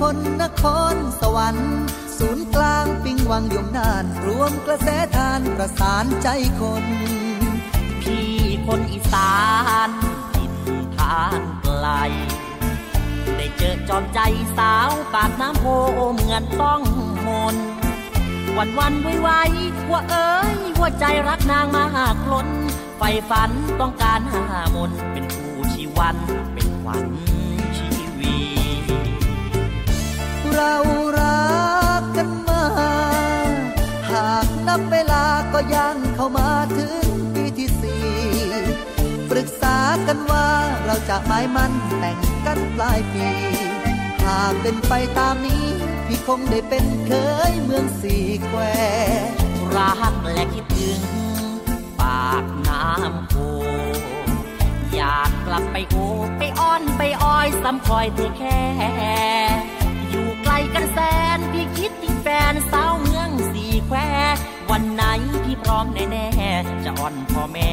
คนนครสวรรค์ศูนย์กลางปิงวังยมนาน รวมกระแสทานประสานใจคน พี่คนอีสานทินทานไกล ได้เจอจอมใจสาวปากน้ำโพเหมือนต้องมน วันวันไว้ไว้ว่าเอ้ยว่าใจรักนางมากล้นไฟฝันต้องการหามนเป็นผู้ชีวันเป็นขวัญ เรารักกันมา หากนับเวลาก็ยังเข้ามาถึงปีที่สี่ปรึกษากันว่าเราจะหมายมันแต่งกันปลายปี หากเป็นไปตามนี้ พี่คงได้เป็นเคยเมืองสี่แควรักและคิดถึง ปากน้ำโพอยากกลับไปโอไปอ้อนไปอ้อยซ้ำคอยเธอแค่ แสนพี่คิดถึงแฟนสาวเมืองสี่แคววันไหนพี่พร้อมแน่ๆจะอ่อนพ่อแม่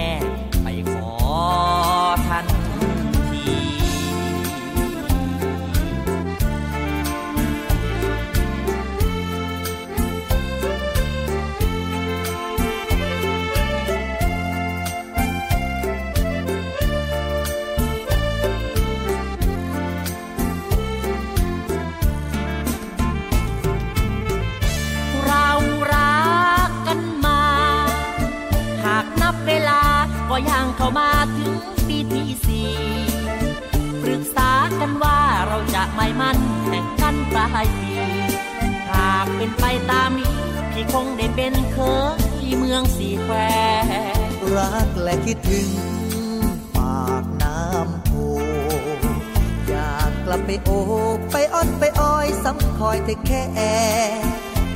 เข้ามาถึงปีที่สี่ปรึกษากันว่าเราจะไม่มั่นแต่งกันปลายปีหากเป็นไปตามนี้พี่คงได้เป็นเคยเมืองสีแควรักและคิดถึงปากน้ำโพอยากกลับไปโอบไปอ้อนไปอ้อยซ้ำคอยแต่แค่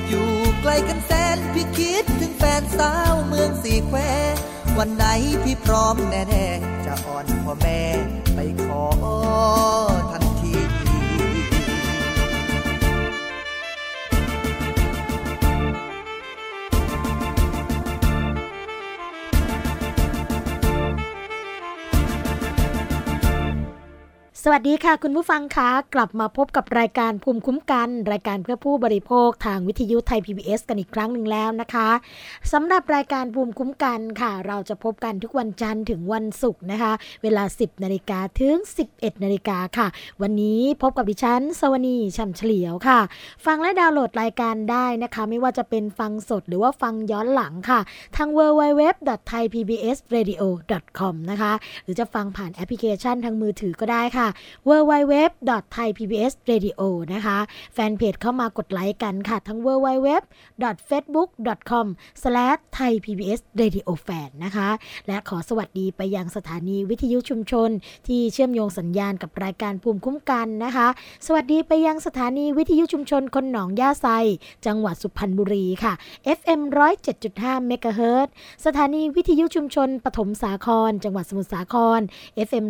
อยู่ไกลกันแสนพี่คิดถึงแฟนสาวเมืองสีแคว วันไหนพี่พร้อมแน่ ๆ จะอ่อนพ่อแม่ไปขอทัน สวัสดีค่ะ คุณผู้ฟังคะกลับมาพบกับรายการภูมิคุ้มกัน รายการเพื่อผู้บริโภคทางวิทยุไทย PBS กันอีกครั้งหนึ่งแล้วนะคะสำหรับรายการภูมิคุ้มกันค่ะ เราจะพบกันทุกวันจันทร์ถึงวันศุกร์นะคะ เวลา 10นาฬิกาถึง 11นาฬิกาค่ะ วันนี้พบกับดิฉัน สวนีช่ำเฉลียวค่ะ ฟังและดาวน์โหลดรายการได้นะคะ ไม่ว่าจะเป็นฟังสดหรือว่าฟังย้อนหลังค่ะ ทาง www.thaipbsradio.com นะคะหรือจะฟังผ่านแอปพลิเคชันทางมือถือก็ได้ค่ะ www.thaipbsradio นะคะ แฟนเพจเข้ามากดไลค์กันค่ะทั้ง www.facebook.com/thaipbsradiofan นะคะ และขอสวัสดีไปยังสถานีวิทยุชุมชน ที่เชื่อมโยงสัญญาณกับรายการภูมิคุ้มกันนะคะ สวัสดีไปยังสถานีวิทยุชุมชนคนหนองย่าไซ จังหวัดสุพรรณบุรีค่ะ FM 107.5เมกะเฮิรตสถานีวิทยุชุมชนปฐมสาคร จังหวัดสมุทรสาคร FM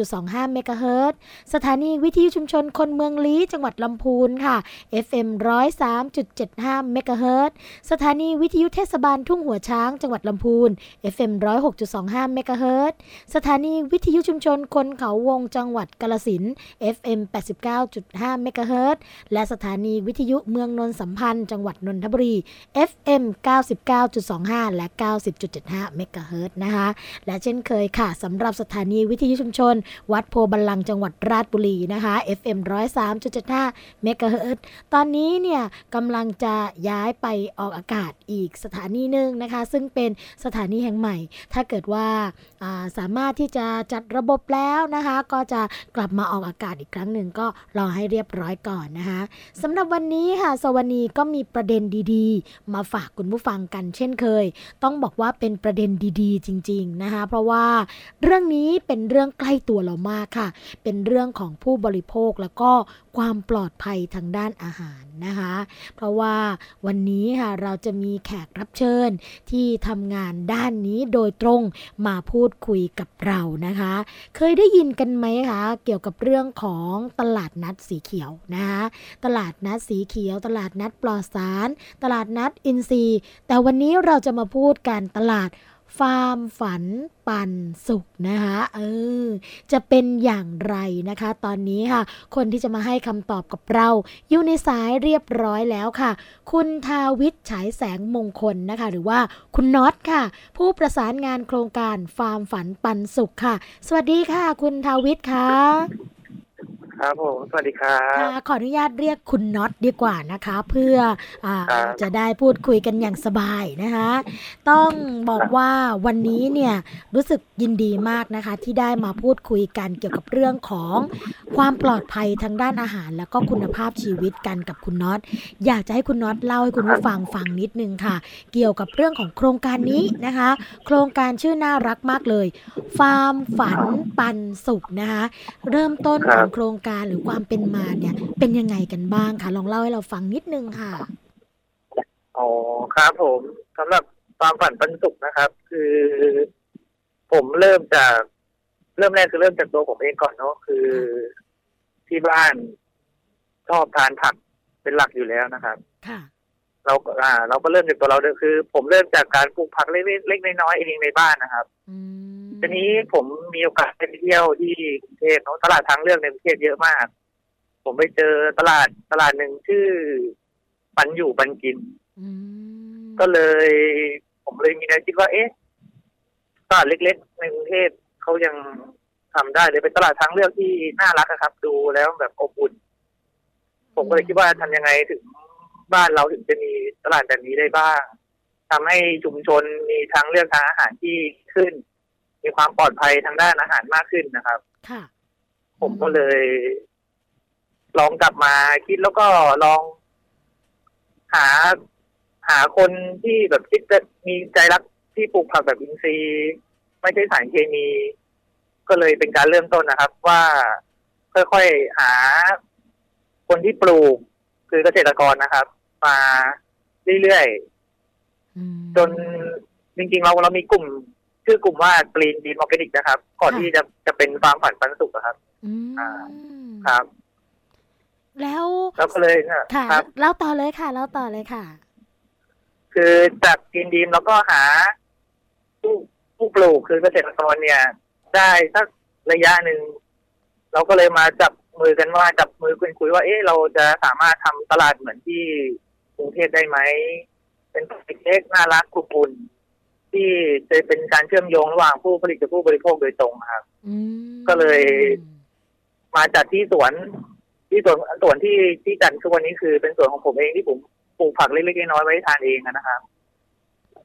106.25เมกะเฮิรตซ์สถานีวิทยุชุมชนคนเมืองลี้จังหวัดลำพูนค่ะ FM 103.75เมกะเฮิรตซ์สถานีวิทยุเทศบาลทุ่งหัวช้างจังหวัดลำพูน FM 106.25เมกะเฮิรตซ์สถานีวิทยุชุมชนคนเขาวงจังหวัดกาลสิน FM 89.5เมกะเฮิรตซ์และสถานีวิทยุเมืองนนสัมพันธ์ จังหวัดนนทบุรี FM 99.25 และ 90.75เมกะเฮิรตซ์นะคะ และเช่นเคยค่ะสำหรับสถานีวิทยุชุมชน วัดโพบัลลังจังหวัดราชบุรีนะคะ FM 103.75เมกะเฮิรตตอนนี้เนี่ยกำลังจะย้ายไปออกอากาศอีกสถานีหนึ่งนะคะ ซึ่งเป็นสถานีแห่งใหม่ ถ้าเกิดว่าาสามารถที่จะจัดระบบแล้วนะคะ ก็จะกลับมาออกอากาศอีกครั้งหนึ่งก็รอให้เรียบร้อยก่อนนะคะสำหรับวันนี้ค่ะสวนีก็มีประเด็นดีๆ มาฝากคุณผู้ฟังกันเช่นเคย ต้องบอกว่าเป็นประเด็นดีๆ จริง ๆนะคะ เพราะว่าเรื่องนี้เป็นเรื่องใกล้ตัวเรามากค่ะเป็นเรื่องของผู้บริโภคแล้วก็ความปลอดภัยทางด้านอาหารนะคะ เพราะว่าวันนี้ค่ะเราจะมีแขกรับเชิญที่ทำงานด้านนี้โดยตรงมาพูดคุยกับเรานะคะ เคยได้ยินกันไหมคะเกี่ยวกับเรื่องของตลาดนัดสีเขียวนะคะตลาดนัดสีเขียว ตลาดนัดปลอดสาร ตลาดนัดอินทรีย์ แต่วันนี้เราจะมาพูดกันตลาด ฟาร์มฝันปันสุขนะคะเออจะเป็นอย่างไรนะคะ ตอนนี้ค่ะ คนที่จะมาให้คำตอบกับเรา อยู่ในสายเรียบร้อยแล้วค่ะ คุณทาวิทย์ฉายแสงมงคลนะคะ หรือว่าคุณน็อตค่ะ ผู้ประสานงานโครงการฟาร์มฝันปันสุขค่ะ สวัสดีค่ะ คุณทาวิทย์ค่ะ ครับผมสวัสดีครับขออนุญาตเรียกคุณน็อตดีกว่านะคะ เพื่ออจะได้พูดคุยกันอย่างสบายนะคะ ต้องบอกว่าวันนี้เนี่ยรู้สึกยินดีมากนะคะ ที่ได้มาพูดคุยกันเกี่ยวกับเรื่องของความปลอดภัยทางด้านอาหาร แล้วก็คุณภาพชีวิตกันกับคุณน็อต อยากจะให้คุณน็อตเล่าให้คุณผู้ฟังฟังนิดนึงค่ะ เกี่ยวกับเรื่องของโครงการนี้นะคะ โครงการชื่อน่ารักมากเลย ฟาร์มฝันปันสุขนะคะ เริ่มต้นของโครงการหรือความเป็นมาเนี่ย เป็นยังไงกันบ้างคะลองเล่าให้เราฟังนิดนึงค่ะอ๋อครับผมสำหรับความฝันปันสุขนะครับ คือ ผมเริ่มจากเริ่มแรกคือเริ่มจากตัวผมเองก่อนเนาะคือที่บ้านชอบทานผักเป็นหลักอยู่แล้วนะครับ ค่ะ เราอ่า เราก็เริ่มจากตัวเราเดิมคือ ผมเริ่มจากการปลูกผักเล็กๆน้อยๆเองในบ้านนะครับทีนี้ผมมีโอกาสไปเที่ยวที่กรุงเทพเนาะตลาดทางเลือกในกรุงเทพเยอะมาก ผมไปเจอตลาดตลาดหนึ่งชื่อ ปันอยู่ปันกินก็เลย ผมเลยมีแนวคิดว่า เอ๊ะตลาดเล็ก ๆ ในกรุงเทพเขายังทำได้เลยเป็นตลาดทางเลือกที่น่ารักครับ ดูแล้วแบบอบอุ่น ผมก็เลยคิดว่าทำยังไงถึง บ้านเราถึงจะมีตลาดแบบนี้ได้บ้างทำให้ชุมชนมีทางเลือกทางอาหารที่ขึ้น มีความปลอดภัยทางด้านอาหารมากขึ้นนะครับ ค่ะ ผมก็เลย ลองกลับมาคิดแล้วก็ลอง หาหาคนที่แบบคิดจะมีใจรักที่ปลูกผักแบบอินทรีย์ไม่ใช่สารเคมี ก็เลยเป็นการเริ่มต้นนะครับ ว่าค่อยๆหาคนที่ปลูกคือเกษตรกรนะครับ มาเรื่อยๆจนจริงๆเราเรามีกลุ่ม ชื่อกลุ่มว่ากรีนดีมอร์แกนิกนะครับ ก่อนที่จะจะเป็นฟาร์มฝันปันสุกครับอ่าครับ แล้วแล้วก็เลยค่ะครับเล่าต่อเลยค่ะเล่าต่อเลยค่ะ คือจากกรีนดีมแล้วก็หาผู้ผู้ปลูกคือเกษตรกรเนี่ย ได้สักระยะหนึ่งเราก็เลยมาจับมือกันว่าจับมือคุยคุยว่า เอ๊ะเราจะสามารถทำตลาดเหมือนที่ กรุงเทพได้ไหม เป็นเล็กน่ารักกุบุ่นที่จะเป็นการเชื่อมโยงระหว่างผู้ผลิตกับผู้บริโภคโดยตรงครับก็เลยมาจัดที่สวน ที่สวนสวนที่ที่จัดทุกวันนี้คือเป็นสวนของผมเองที่ผมปลูกผักเล็กๆน้อยๆไว้ทานเองนะครับ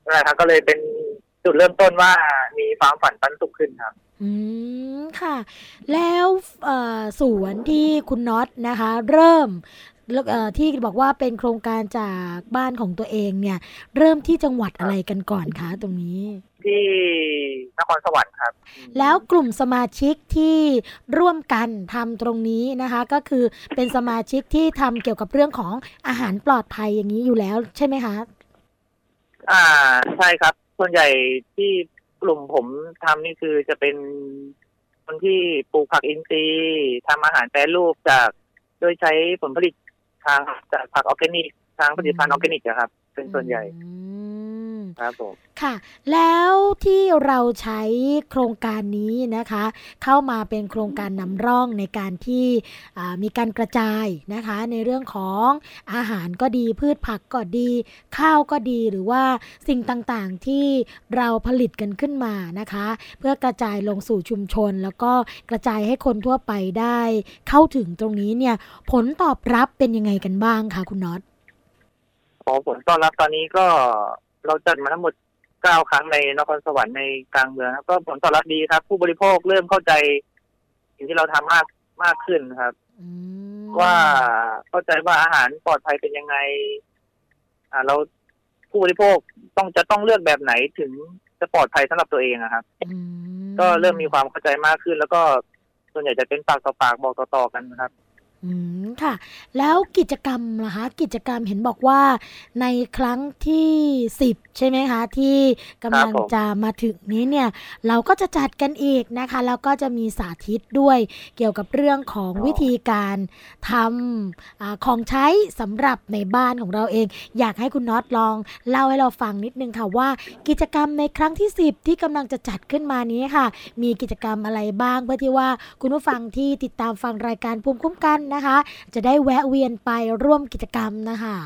นั่นแหละครับก็เลยเป็นจุดเริ่มต้นว่ามีความฝันปันสุขขึ้นครับ อืมค่ะ แล้วสวนที่คุณน็อตนะคะ เริ่ม ที่บอกว่าเป็นโครงการจากบ้านของตัวเองเนี่ย เริ่มที่จังหวัดอะไรกันก่อนคะตรงนี้ ที่นครสวรรค์ครับ แล้วกลุ่มสมาชิกที่ร่วมกันทำตรงนี้นะคะ ก็คือเป็นสมาชิกที่ทำเกี่ยวกับเรื่องของอาหารปลอดภัยอย่างนี้อยู่แล้วใช่ไหมคะ อ่าใช่ครับ ส่วนใหญ่ที่กลุ่มผมทำนี่คือจะเป็นคนที่ปลูกผักอินทรีย์ทำอาหารแปรรูปจาก โดยใช้ผลผลิต ทางจากผักออร์แกนิกทางผลิตภัณฑ์ออร์แกนิกนะครับ เป็นส่วนใหญ่ ครับผมค่ะ แล้วที่เราใช้โครงการนี้นะคะ เข้ามาเป็นโครงการนำร่องในการที่มีการกระจายนะคะ ในเรื่องของอาหารก็ดีพืชผักก็ดี ข้าวก็ดีหรือว่าสิ่งต่างๆที่เราผลิตกันขึ้นมานะคะ เพื่อกระจายลงสู่ชุมชน แล้วก็กระจายให้คนทั่วไปได้ เข้าถึงตรงนี้เนี่ยผลตอบรับเป็นยังไงกันบ้างคะคุณน็อตพอผลตอบรับตอนนี้ก็ เราจัดมาทั้งหมดเก้าครั้งในนครสวรรค์ในกลางเมืองก็ผลตอบรับดีครับ ผู้บริโภคเริ่มเข้าใจสิ่งที่เราทำมากมากขึ้นครับ ว่าเข้าใจว่าอาหารปลอดภัยเป็นยังไง อ่า เราผู้บริโภคต้องจะต้องเลือกแบบไหนถึงจะปลอดภัยสำหรับตัวเองนะครับก็เริ่มมีความเข้าใจมากขึ้น แล้วก็ส่วนใหญ่จะเป็นปากต่อปากบอกต่อๆกันนะครับ อืม ค่ะ แล้วกิจกรรมล่ะคะกิจกรรมเห็นบอกว่า ในครั้งที่สิบใช่ไหมคะ ที่กำลังจะมาถึงนี้เนี่ย เราก็จะจัดกันอีกนะคะ แล้วก็จะมีสาธิตด้วยเกี่ยวกับเรื่องของวิธีการทำอของใช้สำหรับในบ้านของเราเอง อยากให้คุณน็อตลองเล่าให้เราฟังนิดนึงค่ะว่า กิจกรรมในครั้งที่ 10 ที่กำลังจะจัดขึ้นมานี้ค่ะ มีกิจกรรมอะไรบ้างเพื่อที่ว่าคุณผู้ฟังที่ติดตามฟังรายการภูมิคุ้มกันนะคะจะได้แวะเวียนไปร่วมกิจกรรมนะคะ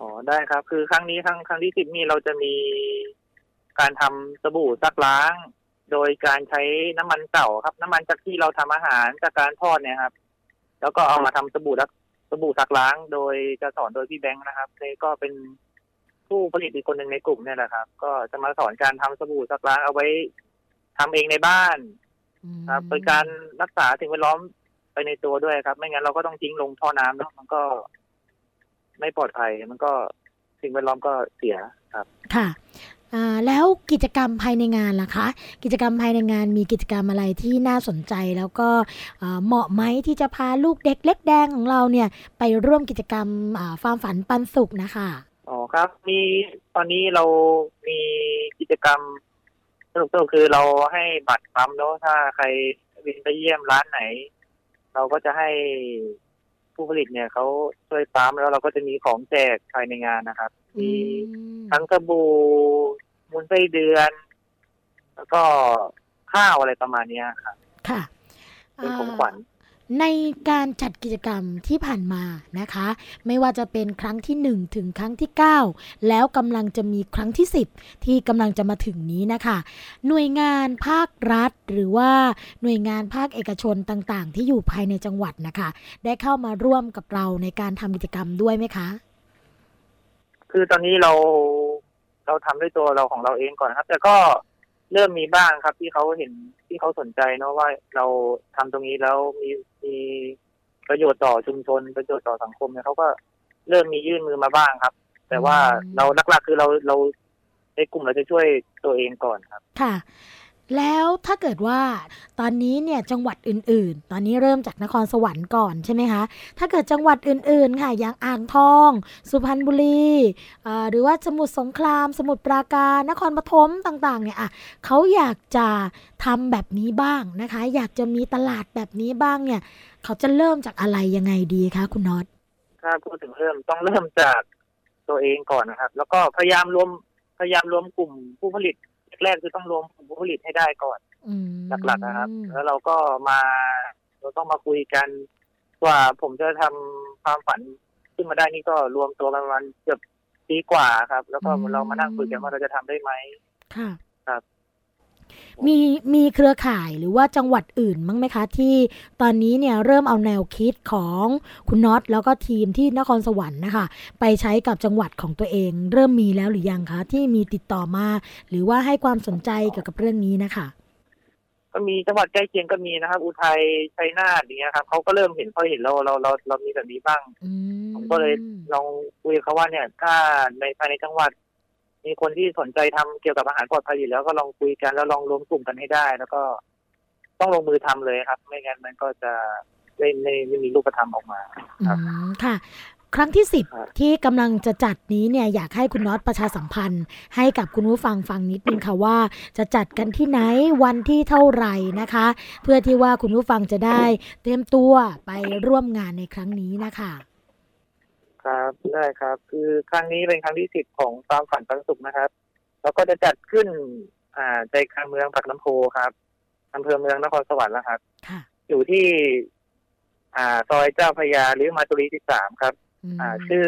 อ๋อได้ครับ คือครั้งนี้ครั้งครั้งที่สิบนี้เราจะมีการทำสบู่ซักล้าง โดยการใช้น้ำมันเก่าครับ น้ำมันจากที่เราทำอาหารจากการทอดเนี่ยครับ แล้วก็เอามาทำสบู่ซักสบู่ซักล้าง โดยจะสอนโดยพี่แบงค์นะครับนี่ก็เป็นผู้ผลิตอีกคนหนึ่งในกลุ่มเนี่ยแหละครับ ก็จะมาสอนการทำสบู่ซักล้างเอาไว้ทำเองในบ้าน ครับเป็นการรักษาสิ่งแวดล้อม ไปในตัวด้วยครับ ไม่งั้นเราก็ต้องทิ้งลงท่อน้ำเนาะมันก็ไม่ปลอดภัย มันก็สิ่งแวดล้อมก็เสียครับ ค่ะแล้วกิจกรรมภายในงานล่ะคะ กิจกรรมภายในงานมีกิจกรรมอะไรที่น่าสนใจแล้วก็เหมาะไหมที่จะพาลูกเด็กเล็กแดงของเราเนี่ย ไปร่วมกิจกรรมฟาร์มฝันปันสุขนะคะอ๋อครับมีตอนนี้เรามีกิจกรรมสนุกๆคือเราให้บัตรปั๊มแล้วถ้าใครวินไปเยี่ยมร้านไหน เราก็จะให้ผู้ผลิตเนี่ยเขาช่วยปั๊มแล้วเราก็จะมีของแจกภายในงานนะครับ มีทั้งกระบูมูลไส้เดือน แล้วก็ข้าวอะไรประมาณนี้ครับค่ะเป็นของขวัญ ในการจัดกิจกรรมที่ผ่านมานะคะ ไม่ว่าจะเป็นครั้งที่ 1 ถึงครั้งที่ 9 แล้วกำลังจะมีครั้งที่ 10 ที่กำลังจะมาถึงนี้นะคะ หน่วยงานภาครัฐ หรือว่าหน่วยงานภาคเอกชนต่างๆ ที่อยู่ภายในจังหวัดนะคะ ได้เข้ามาร่วมกับเราในการทำกิจกรรมด้วยไหมคะ คือตอนนี้เราเราทำด้วยตัวเราของเราเองก่อนครับ แต่ก็ เริ่มมีบ้างครับที่เขาเห็นที่เขาสนใจเนาะว่าเราทำตรงนี้แล้วมีมีประโยชน์ต่อชุมชนประโยชน์ต่อสังคมเนี่ยเขาก็เริ่มมียื่นมือมาบ้างครับ แต่ว่าเราหลักๆคือเราเราในกลุ่มเราจะช่วยตัวเองก่อนครับ ค่ะ แล้วถ้าเกิดว่าตอนนี้เนี่ยจังหวัดอื่นๆ ตอนนี้เริ่มจากนครสวรรค์ก่อนใช่ไหมคะ ถ้าเกิดจังหวัดอื่นๆ ค่ะอย่างอ่างทอง สุพรรณบุรีหรือว่าสมุทรสงคราม สมุทรปราการนครปฐมต่างๆเนี่ยอะเขาอยากจะทำแบบนี้บ้างนะคะ อยากจะมีตลาดแบบนี้บ้างเนี่ยเขาจะเริ่มจากอะไรยังไงดีคะคุณน็อตถ้าพูดถึงเริ่มต้องเริ่มจากตัวเองก่อนนะครับ แล้วก็พยายามรวมพยายามรวมกลุ่มผู้ผลิต แรกคือต้องรวมผู้ผลิตให้ได้ก่อนหลักๆนะครับ แล้วเราก็มา เราต้องมาคุยกัน ว่าผมจะทำความฝันขึ้นมาได้นี่ก็รวมตัวกันประมาณเกือบปีกว่าครับ แล้วก็เรามานั่งคุยกันว่าเราจะทำได้ไหมค่ะครับ มีมีเครือข่ายหรือว่าจังหวัดอื่นมั้งไหมคะ ที่ตอนนี้เนี่ยเริ่มเอาแนวคิดของคุณน็อตแล้วก็ทีมที่นครสวรรค์นะคะ ไปใช้กับจังหวัดของตัวเอง เริ่มมีแล้วหรือยังคะ ที่มีติดต่อมา หรือว่าให้ความสนใจเกี่ยวกับเรื่องนี้นะคะก็มีจังหวัดใกล้เคียงก็มีนะครับ อุทัยชัยนาทอย่างเงี้ยครับเขาก็เริ่มเห็นเขาเห็นเราเราเราเรามีแบบนี้บ้างผมก็เลยลองคุยเขาว่าเนี่ย ถ้าในภายในจังหวัด มีคนที่สนใจทำเกี่ยวกับอาหารปลอดภัยอยู่แล้วก็ลองคุยกันแล้วลองรวมกลุ่มกันให้ได้ แล้วก็ต้องลงมือทำเลยครับ ไม่งั้นมันก็จะไม่ไม่ไม่มีรูปธรรมออกมาครับค่ะ ครั้งที่สิบที่กำลังจะจัดนี้เนี่ยอยากให้คุณน็อตประชาสัมพันธ์ ให้กับคุณผู้ฟังฟังนิดนึงค่ะว่า จะจัดกันที่ไหนวันที่เท่าไหร่นะคะ เพื่อที่ว่าคุณผู้ฟังจะได้เตรียมตัวไปร่วมงานในครั้งนี้นะคะ ครับได้ครับ คือครั้งนี้เป็นครั้งที่สิบของความฝันปันสุขนะครับเราก็จะจัดขึ้น อ่าใจกลางเมืองปากน้ำโพครับอำเภอเมืองนครสวรรค์แล้วครับ ค่ะอยู่ที่ อ่าซอยเจ้าพระยาหรือมาตุรีที่สามครับ มอ่า ชื่อ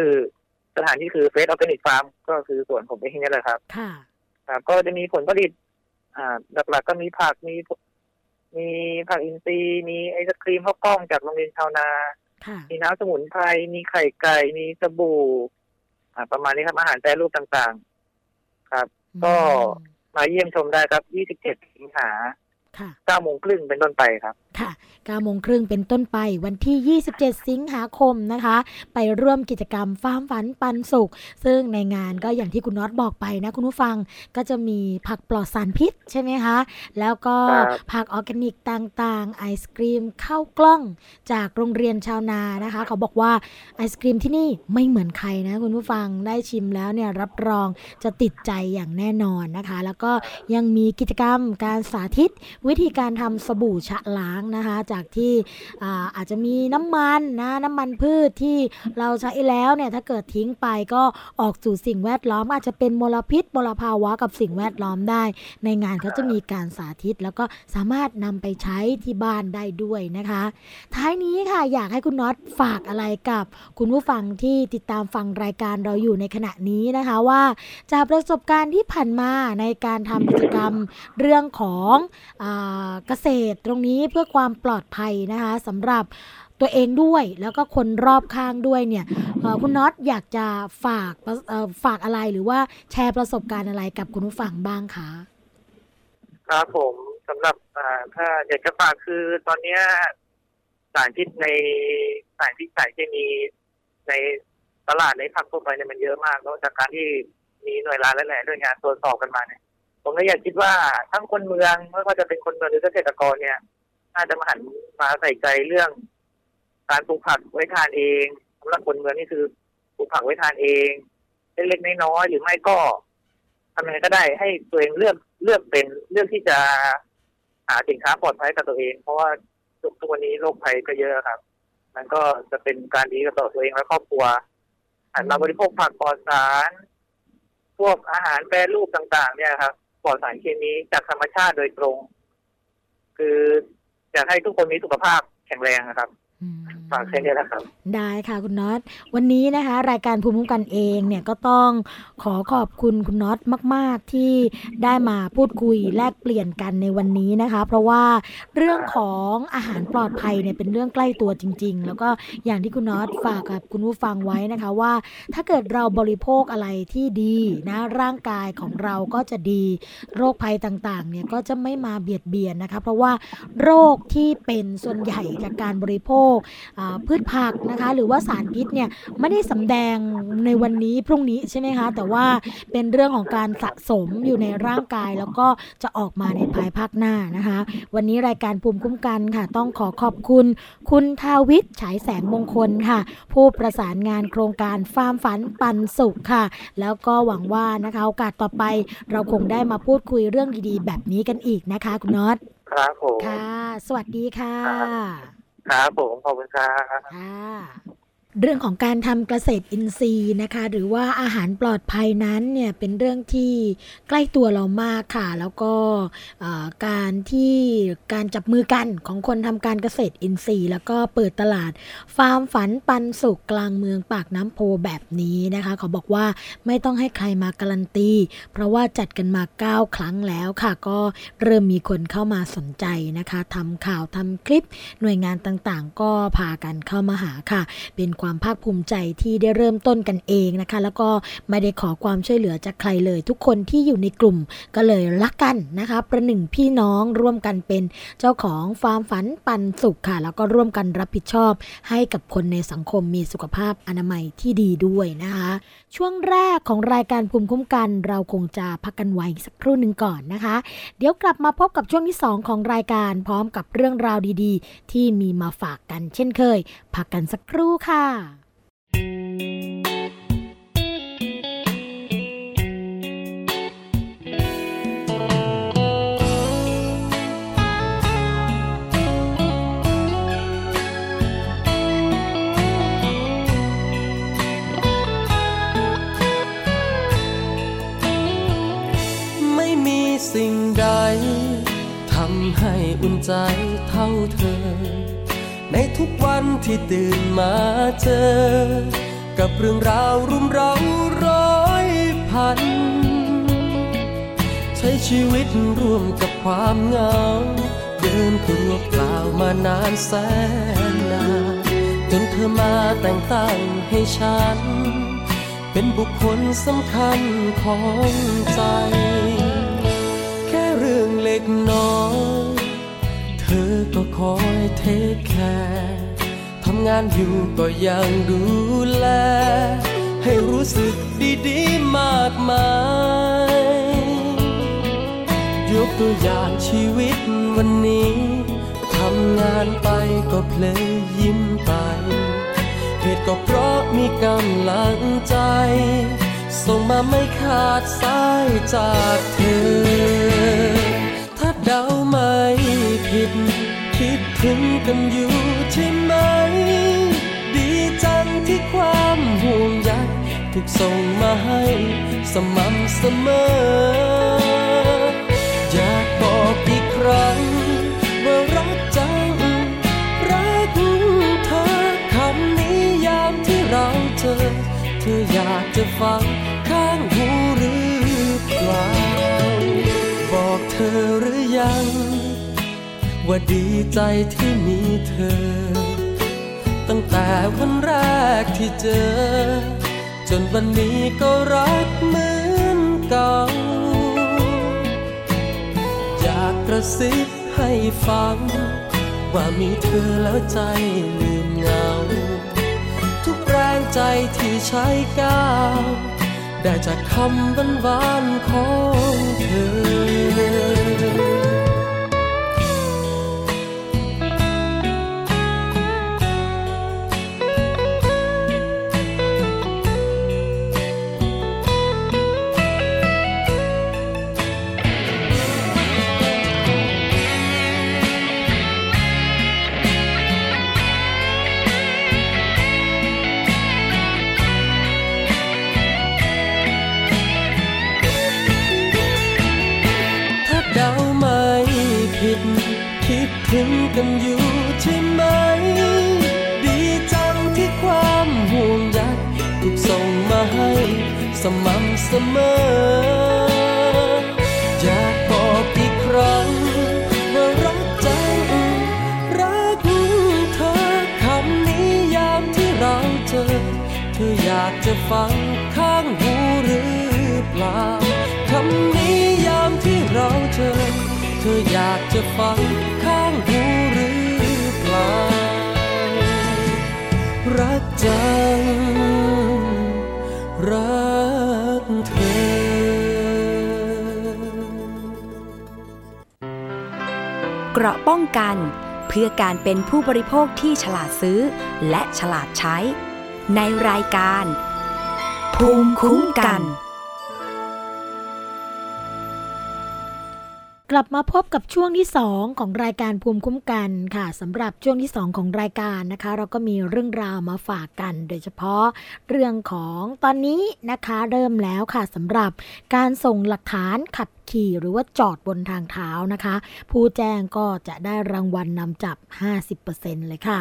สถานที่คือเฟส Organic Farm ก็คือสวนผมเองนี่แหละครับ ค่ะ ครับก็จะมีผลผลิต อ่า หลักๆก็มีผัก มี มีผักอินทรีย์ มีไอศครีมข้าวกล้องจากโรงเรียนชาวนาค่ะ มีน้ำสมุนไพรมีไข่ไก่มีสบู่อ่าประมาณนี้ครับอาหารแปรรูปต่างๆ ครับ ก็มาเยี่ยมชมได้ครับ 27 สิงหา ค่ะ9โมงครึ่งเป็นต้นไปครับ ค่ะ9โมงครึ่งเป็นต้นไปวันที่ 27 สิงหาคมนะคะ ไปร่วมกิจกรรมฟาร์มฝันปันสุข ซึ่งในงานก็อย่างที่คุณน็อตบอกไปนะคุณผู้ฟังก็จะมีผักปลอดสารพิษใช่ไหมคะ แล้วก็ครับผักออร์แกนิกต่างๆ ไอศครีมข้าวกล้องจากโรงเรียนชาวนานะคะ เขาบอกว่าไอศครีมที่นี่ไม่เหมือนใครนะคุณผู้ฟังได้ชิมแล้วเนี่ยรับรองจะติดใจอย่างแน่นอนนะคะ แล้วก็ยังมีกิจกรรมการสาธิตวิธีการทำสบู่ชะล้างนะคะ จากที่อาอาจจะมีน้ำมันนะน้ำมันพืชที่เราใช้แล้วเนี่ยถ้าเกิดทิ้งไปก็ออกสู่สิ่งแวดล้อม อาจจะเป็นมลพิษมลภาวะกับสิ่งแวดล้อมได้ ในงานเขาจะมีการสาธิต แล้วก็สามารถนำไปใช้ที่บ้านได้ด้วยนะคะ ท้ายนี้ค่ะอยากให้คุณน็อตฝากอะไรกับคุณผู้ฟังที่ติดตามฟังรายการเราอยู่ในขณะนี้นะคะว่าจากประสบการณ์ที่ผ่านมาในการทำกิจกรรมเรื่องของอาเกษตรตรงนี้เพื่อความปลอดภัยนะคะสำหรับตัวเองด้วยแล้วก็คนรอบข้างด้วยเนี่ยคุณน็อตอยากจะฝากฝากอะไรหรือว่าแชร์ประสบการณ์อะไรกับคุณผู้ฟังบ้างคะครับผมสำหรับถ้าอยากจะฝากคือตอนนี้สารพิษในสารพิษสารเคมีในตลาดในผักทั่วไปเนี่ยมันเยอะมากแล้วจากการที่มีหน่วยงานและหลายหน่วยงานตรวจสอบกันมาเนี่ย ผมก็อยากคิดว่าทั้งคนเมืองไม่ว่าจะเป็นคนเมืองหรือเกษตรกรเนี่ยน่าจะมาหันมาใส่ใจเรื่อง การปลูกผักไว้ทานเองสำหรับคนเมืองนี่คือปลูกผักไว้ทานเองเล็กๆน้อยๆหรือไม่ก็ทำยังไงก็ได้ให้ตัวเองเลือกเลือกเป็นเลือกที่จะหาสินค้าปลอดภัยกับตัวเอง เพราะว่าทุกวันนี้โรคภัยก็เยอะครับ มันก็จะเป็นการดีกับตัวเองและครอบครัวหันมาบริโภคผักปลอดสาร พวกอาหารแปรรูปต่าง ๆ เนี่ยครับ ปลอดสารเคมีจากธรรมชาติโดยตรง คืออยากให้ทุกคนมีสุขภาพแข็งแรงนะครับ ฝากแค่นี้นะครับ ได้ค่ะคุณน็อต วันนี้นะคะ รายการภูมิคุ้มกันเองเนี่ยก็ต้องขอขอบคุณคุณน็อตมาก ๆ ที่ได้มาพูดคุยแลกเปลี่ยนกันในวันนี้นะคะ เพราะว่าเรื่องของอาหารปลอดภัยเนี่ยเป็นเรื่องใกล้ตัวจริง ๆ แล้วก็อย่างที่คุณน็อตฝากกับคุณผู้ฟังไว้นะคะว่า ถ้าเกิดเราบริโภคอะไรที่ดีนะร่างกายของเราก็จะดีโรคภัยต่างๆเนี่ยก็จะไม่มาเบียดเบียนนะคะ เพราะว่าโรคที่เป็นส่วนใหญ่จากการบริโภคอ่าพืชผักนะคะ หรือว่าสารพิษเนี่ยไม่ได้สำแดงในวันนี้พรุ่งนี้ใช่ไหมคะ แต่ว่าเป็นเรื่องของการสะสมอยู่ในร่างกาย แล้วก็จะออกมาในภายภาคหน้านะคะ วันนี้รายการภูมิคุ้มกันค่ะ ต้องขอขอบคุณ คุณทาวิทย์ฉายแสงมงคลค่ะ ผู้ประสานงานโครงการฟาร์มฝันปันสุขค่ะ แล้วก็หวังว่านะคะโอกาสต่อไปเราคงได้มาพูดคุยเรื่องดีๆ แบบนี้กันอีกนะคะ คุณน็อตครับผมค่ะ สวัสดีค่ะ ครับผมขอบคุณครับ ค่ะ เรื่องของการทำเกษตรอินทรีย์นะคะ หรือว่าอาหารปลอดภัยนั้นเนี่ยเป็นเรื่องที่ใกล้ตัวเรามากค่ะ แล้วก็การที่การจับมือกันของคนทำการเกษตรอินทรีย์ แล้วก็เปิดตลาดฟาร์มฝันปันสุกกลางเมืองปากน้ำโพแบบนี้นะคะเขาบอกว่าไม่ต้องให้ใครมาการันตี เพราะว่าจัดกันมา 9 ครั้งแล้วค่ะ ก็เริ่มมีคนเข้ามาสนใจนะคะทำข่าวทำคลิปหน่วยงานต่างๆ ก็พากันเข้ามาหาค่ะเป็นความภาคภูมิใจที่ได้เริ่มต้นกันเองนะคะ แล้วก็ไม่ได้ขอความช่วยเหลือจากใครเลย ทุกคนที่อยู่ในกลุ่มก็เลยรักกันนะคะ ประหนึ่งพี่น้องร่วมกันเป็นเจ้าของฟาร์มฝันปันสุขค่ะ แล้วก็ร่วมกันรับผิดชอบ ให้กับคนในสังคมมีสุขภาพอนามัยที่ดีด้วยนะคะ ช่วงแรกของรายการภูมิคุ้มกัน เราคงจะพักกันไว้สักครู่หนึ่งก่อนนะคะ เดี๋ยวกลับมาพบกับช่วงที่ 2 ของรายการพร้อมกับเรื่องราวดีๆ ที่มีมาฝากกันเช่นเคย พักกันสักครู่ค่ะไม่มีสิ่งใดทำให้อุ่นใจเท่าเธอ ในทุกวันที่ตื่นมาเจอ กับเรื่องราวรุมเร้าร้อยพัน ใช้ชีวิตร่วมกับความเหงา เดินตัวเปล่ามานานแสนนานจนเธอมาแต่งตั้งให้ฉัน เป็นบุคคลสำคัญของใจ แค่เรื่องเล็กน้อย อก็คอยเทคแคร์ทำงานอยู่ก็ยังดูแล ให้รู้สึกดีๆมากมาย ยกตัวอย่างชีวิตวันนี้ทำงานไปก็เพลยยิ้มไป เหตุก็เพราะมีกำลังใจ ส่งมาไม่ขาดสายจากเธอ ถ้าเดาไม่ ผิด คิดถึงกันอยู่ใช่ไหม ดีจังที่ความห่วงใยถูกส่งมาให้สม่ำเสมอ อยากบอกอีกครั้ง ว่ารักจัง รักเธอคำนี้ยามที่เราเจอ เธออยากจะฟัง ว่าดีใจที่มีเธอ ตั้งแต่วันแรกที่เจอ จนวันนี้ก็รักเหมือนเก่า อยากกระซิบให้ฟัง ว่ามีเธอแล้วใจลืมเหงา ทุกแรงใจที่ใช้ก้าวได้จากคำบันวานของเธอ สมอ อยากบอกอีกครั้งว่ารักจังรักเธอคำนี้ยามที่เราเจอ เธออยากจะฟังข้างหูหรือเปล่าคำนี้ยามที่เราเจอ เธออยากจะฟัง เกราะป้องกัน เพื่อการเป็นผู้บริโภคที่ฉลาดซื้อ และฉลาดใช้ ในรายการ ภูมิคุ้มกัน กลับมาพบกับช่วงที่ 2 ของรายการภูมิคุ้มกันค่ะสำหรับช่วงที่ 2 ของรายการนะคะ เราก็มีเรื่องราวมาฝากกัน โดยเฉพาะเรื่องของตอนนี้นะคะเริ่มแล้วค่ะสำหรับการส่งหลักฐานขับ ขี่หรือว่าจอดบนทางเท้านะคะ ผู้แจ้งก็จะได้รางวัลนนำจับ 50%เลยค่ะ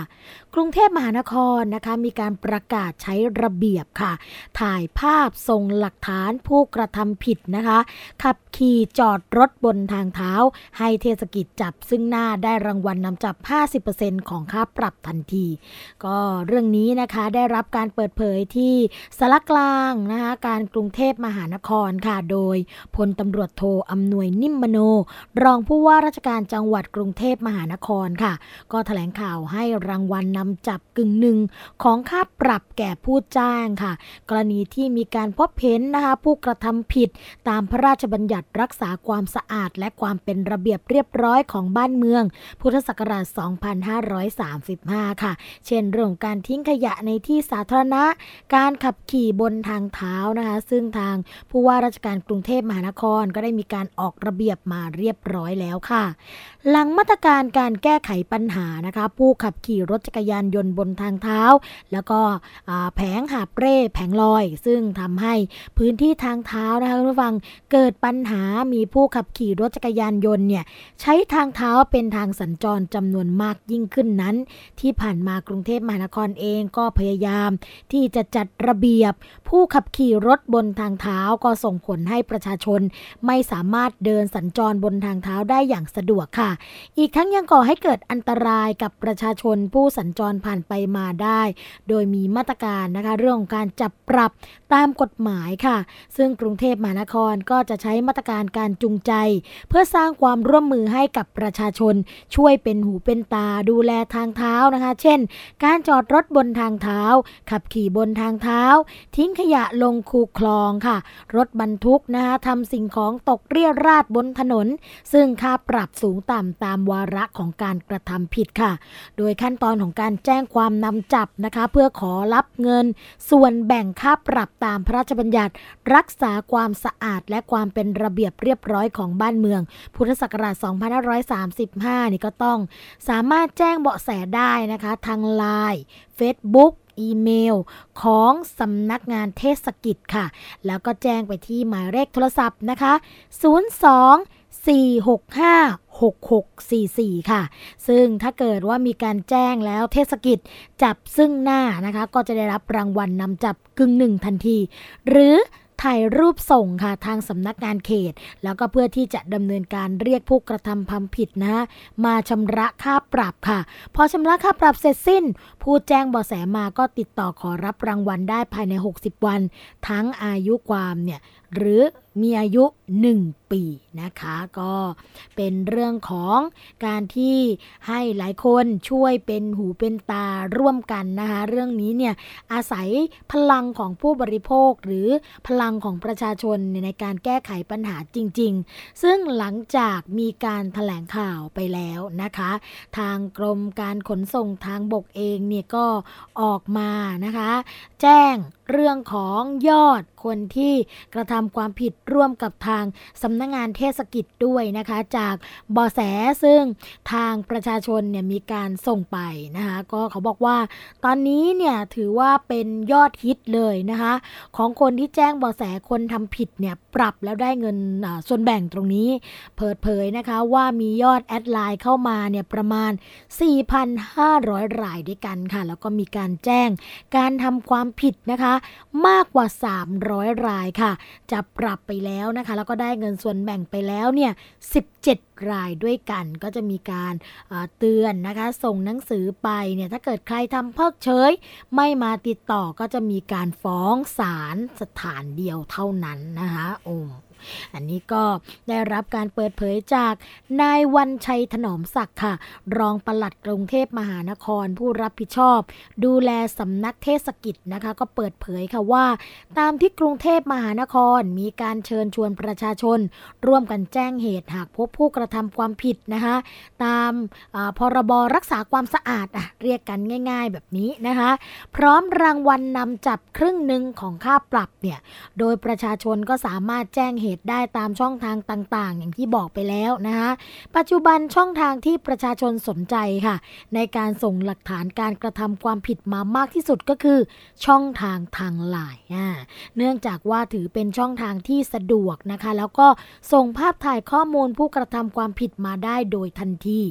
กรุงเทพมหานครนะคะมีการประกาศใช้ระเบียบค่ะ ถ่ายภาพส่งหลักฐานผู้กระทำผิดนะคะ ขับขี่จอดรถบนทางเท้า ให้เทศกิจจับซึ่งหน้าได้รางวัลนนำจับ 50%ของค่าปรับทันที ก็เรื่องนี้นะคะได้รับการเปิดเผยที่สารกลางนะคะการกรุงเทพมหานครค่ะ โดยพลตำรวจโทอำนวยนิ่มมโน รองผู้ว่าราชการจังหวัดกรุงเทพมหานครค่ะ ก็ถแถลงข่าวให้รางวัลนนำจับกึ่งหนึ่งของค่าปรับแก่ผู้จ้างค่ะ กรณีที่มีการพบเห็นนะคะผู้กระทำผิดตามพระราชบัญญัติรักษาความสะอาด และความเป็นระเบียบเรียบร้อยของบ้านเมือง พุทธศักราช 2535 ค่ะ เช่นเรื่องการทิ้งขยะในที่สาธารณะ การขับขี่บนทางเท้านะคะ ซึ่งทางผู้ว่าราชการกรุงเทพมหานครก็ได้มีมีการออกระเบียบมาเรียบร้อยแล้วค่ะ หลังมาตรการการแก้ไขปัญหานะคะ ผู้ขับขี่รถจักรยานยนต์บนทางเท้า แล้วก็แผงหาบเร่แผงลอย ซึ่งทำให้พื้นที่ทางเท้านะคะคุณผู้ฟังเกิดปัญหามีผู้ขับขี่รถจักรยานยนต์เนี่ยใช้ทางเท้าเป็นทางสัญจรจำนวนมากยิ่งขึ้นนั้น ที่ผ่านมากรุงเทพมหานครเองก็พยายาม ที่จะจัดระเบียบ ผู้ขับขี่รถบนทางเท้าก็ส่งผลให้ประชาชนไม่สามารถเดินสัญจรบนทางเท้าได้อย่างสะดวกค่ะ อีกทั้งยังก่อให้เกิดอันตรายกับประชาชนผู้สัญจรผ่านไปมาได้ โดยมีมาตรการนะคะเรื่องของการจับปรับตามกฎหมายค่ะ ซึ่งกรุงเทพมหานครก็จะใช้มาตรการการจูงใจ เพื่อสร้างความร่วมมือให้กับประชาชน ช่วยเป็นหูเป็นตาดูแลทางเท้านะคะ เช่น การจอดรถบนทางเท้า ขับขี่บนทางเท้า ทิ้งขยะลงคูคลองค่ะ รถบรรทุกนะคะทำสิ่งของตกเรียราดบนถนน ซึ่งค่าปรับสูงต่ำตามวาระของการกระทำผิดค่ะ โดยขั้นตอนของการแจ้งความนำจับนะคะ เพื่อขอรับเงิน ส่วนแบ่งค่าปรับตามพระราชบัญญัติ รักษาความสะอาดและความเป็นระเบียบเรียบร้อยของบ้านเมือง พุทธศักราช 2535 นี่ก็ต้อง สามารถแจ้งเบาะแสได้นะคะ ทางไลน์ Facebook อีเมลของสำนักงานเทศกิจค่ะ แล้วก็แจ้งไปที่หมายเลขโทรศัพท์นะคะ 02 465 6644 ค่ะ ซึ่งถ้าเกิดว่ามีการแจ้งแล้วเทศกิจจับซึ่งหน้านะคะ ก็จะได้รับรางวัลนนำจับกึ่งหนึ่งทันที หรือถ่ายรูปส่งค่ะทางสำนักงานเขต แล้วก็เพื่อที่จะดำเนินการเรียกผู้กระทำความผิดนะ มาชำระค่าปรับค่ะ พอชำระค่าปรับเสร็จสิ้นผู้แจ้งเบาะแสมาก็ติดต่อขอรับรางวัลได้ภายใน 60 วัน ทั้งอายุความเนี่ยหรือมีอายุ 1 ปีนะคะ ก็เป็นเรื่องของการที่ให้หลายคนช่วยเป็นหูเป็นตาร่วมกันนะคะ เรื่องนี้เนี่ยอาศัยพลังของผู้บริโภคหรือพลังของประชาชนในการแก้ไขปัญหาจริง ๆ ซึ่งหลังจากมีการถแถลงข่าวไปแล้วนะคะ ทางกรมการขนส่งทางบกเองนี่ยก็ออกมานะคะ แจ้งเรื่องของยอดคนที่กระทำความผิดร่วมกับทางสำนักงงานเทศกิจด้วยนะคะ จากบอแสซึ่งทางประชาชนเนี่ยมีการส่งไปนะคะก็เขาบอกว่า ตอนนี้เนี่ยถือว่าเป็นยอดฮิตเลยนะคะ ของคนที่แจ้งบอแสคนทำผิดเนี่ยปรับแล้วได้เงินส่วนแบ่งตรงนี้ เปิดเผยนะคะว่ามียอดแอดไลน์เข้ามาเนี่ยประมาณ 4,500 รายด้วยกันค่ะ แล้วก็มีการแจ้งการทำความผิดนะคะ มากกว่า 300 รายค่ะ จะปรับไปแล้วนะคะ แล้วก็ได้เงินส่วนแบ่งไปแล้วเนี่ย17รายด้วยกันก็จะมีการเตือนนะคะ ส่งหนังสือไปเนี่ยถ้าเกิดใครทำเพิกเฉย ไม่มาติดต่อก็จะมีการฟ้องศาลสถานเดียวเท่านั้นนะคะโอันนี้ก็ได้รับการเปิดเผยจากนายวันชัยถนอมศักดิ์ค่ะ รองปลัดกรุงเทพมหานครผู้รับผิดชอบ ดูแลสำนักเทศกิจนะคะ ก็เปิดเผยค่ะว่า ตามที่กรุงเทพมหานครมีการเชิญชวนประชาชน ร่วมกันแจ้งเหตุหากพบผู้กระทำความผิดนะคะ ตามพรบรักษาความสะอาดอะเรียกกันง่าย ๆ แบบนี้นะคะ พร้อมรางวัลนนำจับครึ่งหนึ่งของค่าปรับเนี่ยโดยประชาชนก็สามารถแจ้งเหตุได้ตามช่องทางต่างๆ อย่างที่บอกไปแล้วนะคะปัจจุบันช่องทางที่ประชาชนสนใจค่ะ ในการส่งหลักฐานการกระทำความผิดมามากที่สุดก็คือ ช่องทางทางไลน์เนื่องจากว่าถือเป็นช่องทางที่สะดวกนะคะ แล้วก็ส่งภาพถ่ายข้อมูลผู้กระทำความผิดมาได้โดยทันที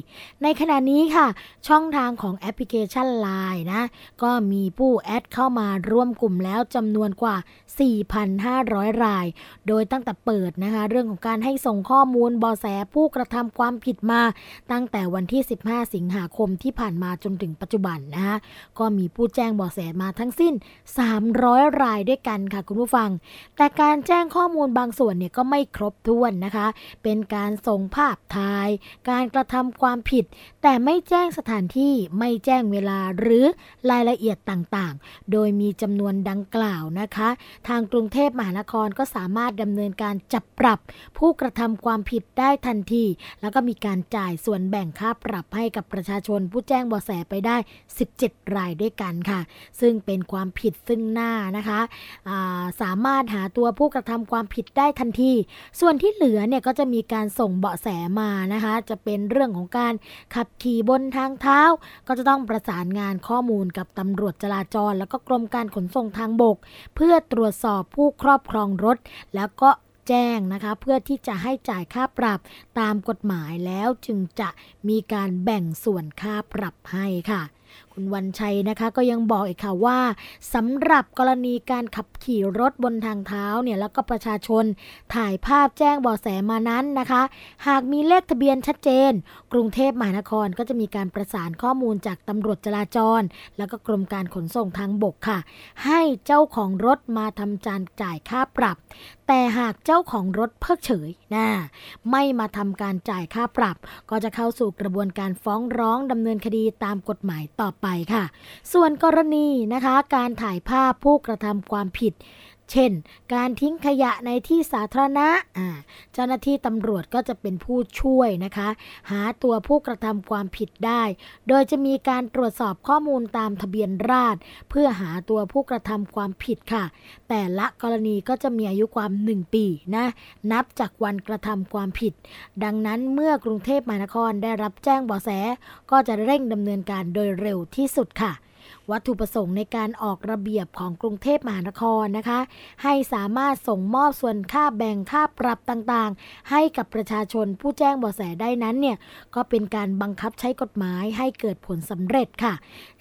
ในขณะนี้ค่ะ ช่องทางของแอปพลิเคชัน Line นะก็มีผู้แอดเข้ามาร่วมกลุ่มแล้วจำนวนกว่า4,500 ราย โดยตั้งแต่เปิดนะคะเรื่องของการให้ส่งข้อมูลบอแสผู้กระทำความผิดมา ตั้งแต่วันที่ 15 สิงหาคมที่ผ่านมาจนถึงปัจจุบันนะคะก็มีผู้แจ้งบอแสมาทั้งสิ้น 300 รายด้วยกันค่ะคุณผู้ฟัง แต่การแจ้งข้อมูลบางส่วนเนี่ยก็ไม่ครบถ้วนนะคะ เป็นการส่งภาพถ่าย การกระทำความผิด แต่ไม่แจ้งสถานที่ไม่แจ้งเวลาหรือรายละเอียดต่างๆ โดยมีจำนวนดังกล่าวนะคะ ทางกรุงเทพมหานครก็สามารถดำเนินการจับปรับ ผู้กระทำความผิดได้ทันที แล้วก็มีการจ่ายส่วนแบ่งค่าปรับให้กับประชาชนผู้แจ้งเบาะแสไปได้ 17 รายด้วยกันค่ะ ซึ่งเป็นความผิดซึ่งหน้านะคะาสามารถหาตัวผู้กระทำความผิดได้ทันที ส่วนที่เหลือเนี่ยก็จะมีการส่งเบาะแสมานะคะ จะเป็นเรื่องของการขับขี่บนทางเท้า ก็จะต้องประสานงานข้อมูลกับตำรวจจราจร แล้วก็กรมการขนส่งทางบก เพื่อตรวจสอบผู้ครอบครองรถ แล้วก็แจ้งนะคะเพื่อที่จะให้จ่ายค่าปรับตามกฎหมายแล้วจึงจะมีการแบ่งส่วนค่าปรับให้ค่ะ คุณวันชัยนะคะก็ยังบอกอีกค่ะว่าสำหรับกรณีการขับขี่รถบนทางเท้าเนี่ยแล้วก็ประชาชนถ่ายภาพแจ้งบาะแสมานั้นนะคะ หากมีเลขทะเบียนชัดเจน กรุงเทพมหานครก็จะมีการประสานข้อมูลจากตำรวจจราจร แล้วก็กรมการขนส่งทางบกค่ะ ให้เจ้าของรถมาทำจานจ่ายค่าปรับ แต่หากเจ้าของรถเพิกเฉยนะไม่มาทำการจ่ายค่าปรับ ก็จะเข้าสู่กระบวนการฟ้องร้องดำเนินคดีตามกฎหมายต่อไปค่ะ ส่วนกรณีนะคะ การถ่ายภาพผู้กระทำความผิด เช่น การทิ้งขยะในที่สาธารณะเจ้าหน้าที่ตำรวจก็จะเป็นผู้ช่วยนะคะ หาตัวผู้กระทำความผิดได้ โดยจะมีการตรวจสอบข้อมูลตามทะเบียนราษฎรเพื่อหาตัวผู้กระทำความผิดค่ะ แต่ละกรณีก็จะมีอายุความ 1 ปีนะนับจากวันกระทำความผิด ดังนั้นเมื่อกรุงเทพมหานครได้รับแจ้งเบาะแส ก็จะเร่งดำเนินการโดยเร็วที่สุดค่ะ วัตถุประสงค์ในการออกระเบียบของกรุงเทพมหานครนะคะ ให้สามารถส่งมอบส่วนค่าแบ่งค่าปรับต่างๆ ให้กับประชาชนผู้แจ้งเบาะแสได้นั้นเนี่ยก็เป็นการบังคับใช้กฎหมายให้เกิดผลสำเร็จค่ะ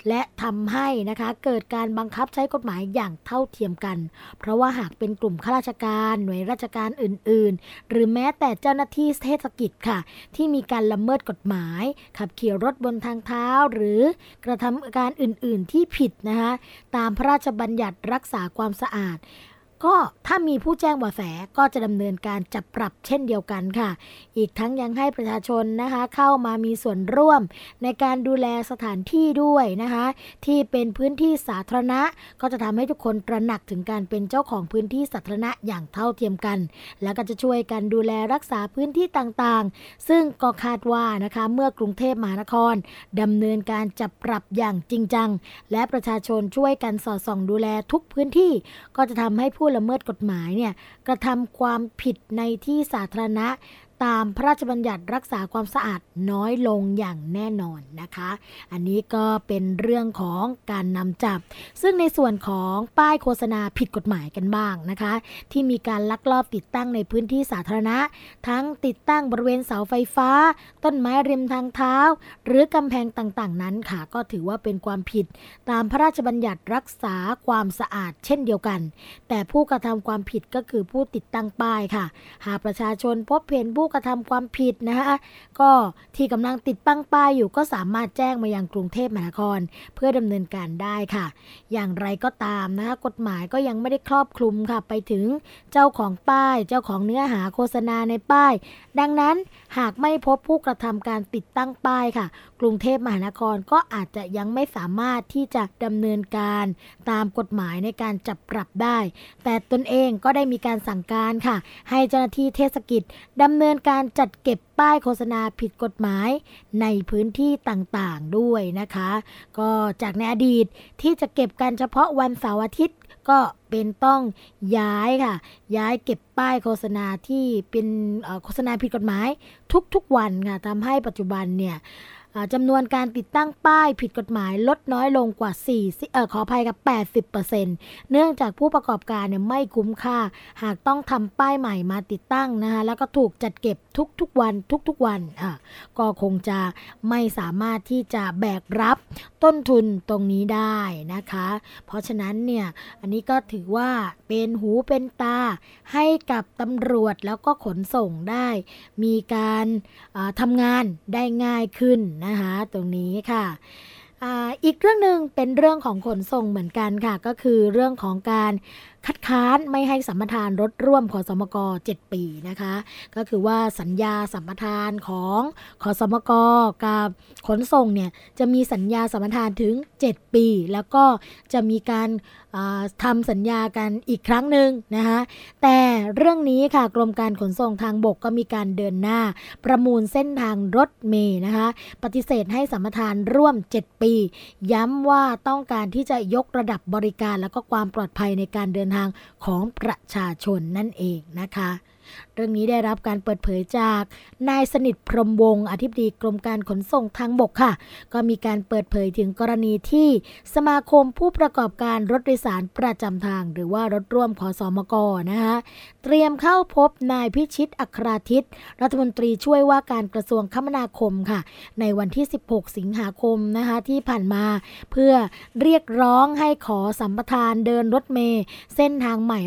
และทำให้นะคะเกิดการบังคับใช้กฎหมายอย่างเท่าเทียมกัน เพราะว่าหากเป็นกลุ่มข้าราชการหน่วยราชการอื่น ๆ หรือแม้แต่เจ้าหน้าที่เทศกิจค่ะ ที่มีการละเมิดกฎหมาย ขับขี่รถบนทางเท้าหรือกระทำการอื่น ๆ ที่ผิดนะคะตามพระราชบัญญัติรักษาความสะอาด ก็ถ้ามีผู้แจ้งเบาะแสก็จะดำเนินการจับปรับเช่นเดียวกันค่ะ อีกทั้งยังให้ประชาชนนะคะเข้ามามีส่วนร่วม ในการดูแลสถานที่ด้วยนะคะ ที่เป็นพื้นที่สาธารณะ ก็จะทำให้ทุกคนตระหนักถึงการเป็นเจ้าของพื้นที่สาธารณะอย่างเท่าเทียมกัน แล้วก็จะช่วยกันดูแลรักษาพื้นที่ต่างๆ ซึ่งก็คาดว่านะคะเมื่อกรุงเทพมหานครดำเนินการจับปรับอย่างจริงจัง และประชาชนช่วยกันสอดส่องดูแลทุกพื้นที่ ก็จะทำให้ผู้ละเมิดกฎหมายเนี่ยกระทำความผิดในที่สาธารณะ ตามพระราชบัญญัติรักษาความสะอาดน้อยลงอย่างแน่นอนนะคะ อันนี้ก็เป็นเรื่องของการนำจับ ซึ่งในส่วนของป้ายโฆษณาผิดกฎหมายกันบ้างนะคะ ที่มีการลักลอบติดตั้งในพื้นที่สาธารณะ ทั้งติดตั้งบริเวณเสาไฟฟ้า ต้นไม้ริมทางเท้า หรือกำแพงต่างๆ นั้นค่ะ ก็ถือว่าเป็นความผิด ตามพระราชบัญญัติรักษาความสะอาด เช่นเดียวกัน แต่ผู้กระทำความผิดก็คือผู้ติดตั้งป้ายค่ะ หากประชาชนพบเห็นผู้กระทำความผิดนะคะก็ที่กำลังติดตั้งป้ายอยู่ก็สามารถแจ้งมายังกรุงเทพมหานคร เพื่อดำเนินการได้ค่ะ อย่างไรก็ตามนะคะกฎหมายก็ยังไม่ได้ครอบคลุมค่ะไปถึงเจ้าของป้าย เจ้าของเนื้อหาโฆษณาในป้าย ดังนั้นหากไม่พบผู้กระทำการติดตั้งป้ายค่ะ กรุงเทพมหานครก็อาจจะยังไม่สามารถที่จะดำเนินการตามกฎหมายในการจับปรับได้ แต่ตนเองก็ได้มีการสั่งการค่ะ ให้เจ้าหน้าที่เทศกิจดำเนินการจัดเก็บป้ายโฆษณาผิดกฎหมายในพื้นที่ต่างๆด้วยนะคะ ก็จากในอดีตที่จะเก็บกันเฉพาะวันเสาร์อาทิตย์ก็เป็นต้องย้ายค่ะ ย้ายเก็บป้ายโฆษณาที่เป็นโฆษณาผิดกฎหมายทุกๆวันค่ะทำให้ปัจจุบันเนี่ย จำนวนการติดตั้งป้ายผิดกฎหมายลดน้อยลงกว่า4เอ่อขออภัยกับ 80%เนื่องจากผู้ประกอบการเนี่ยไม่คุ้มค่า หากต้องทำป้ายใหม่มาติดตั้งนะคะแล้วก็ถูกจัดเก็บทุกๆวันทุกๆวันอะก็คงจะไม่สามารถที่จะแบกรับต้นทุนตรงนี้ได้นะคะ เพราะฉะนั้นเนี่ยอันนี้ก็ถือว่าเป็นหูเป็นตาให้กับตำรวจแล้วก็ขนส่งได้ มีการทำงานได้ง่ายขึ้นนะคะตรงนี้ค่ะอีกเรื่องหนึ่งเป็นเรื่องของขนส่งเหมือนกันค่ะ ก็คือเรื่องของการ คัดค้านไม่ให้สัมปทานรถร่วมขอสมก 7 ปีนะคะ ก็คือว่าสัญญาสัมปทานของขอสมกกับขนส่งเนี่ยจะมีสัญญาสัมปทานถึง 7 ปี แล้วก็จะมีการทำสัญญากันอีกครั้งหนึ่งนะคะแต่เรื่องนี้ค่ะกรมการขนส่งทางบกก็มีการเดินหน้า ประมูลเส้นทางรถเมย์นะคะ ปฏิเสธให้สัมปทานร่วม 7 ปี ย้ำว่าต้องการที่จะยกระดับบริการแล้วก็ความปลอดภัยในการเดินทางของประชาชนนั่นเองนะคะเรื่องนี้ได้รับการเปิดเผยจากนายสนิทพรมวงศ์อธิบดีกรมการขนส่งทางบกค่ะ ก็มีการเปิดเผยถึงกรณีที่สมาคมผู้ประกอบการรถโดยสารประจำทาง หรือว่ารถร่วมขอสอมกนะคะเตรียมเข้าพบนายพิชิตอัคราทิต รัฐมนตรีช่วยว่าการกระทรวงคมนาคมค่ะ ในวันที่ 16 สิงหาคมนะคะที่ผ่านมา เพื่อเรียกร้องให้ขอสัมปทานเดินรถเมย์เส้นทางใหม่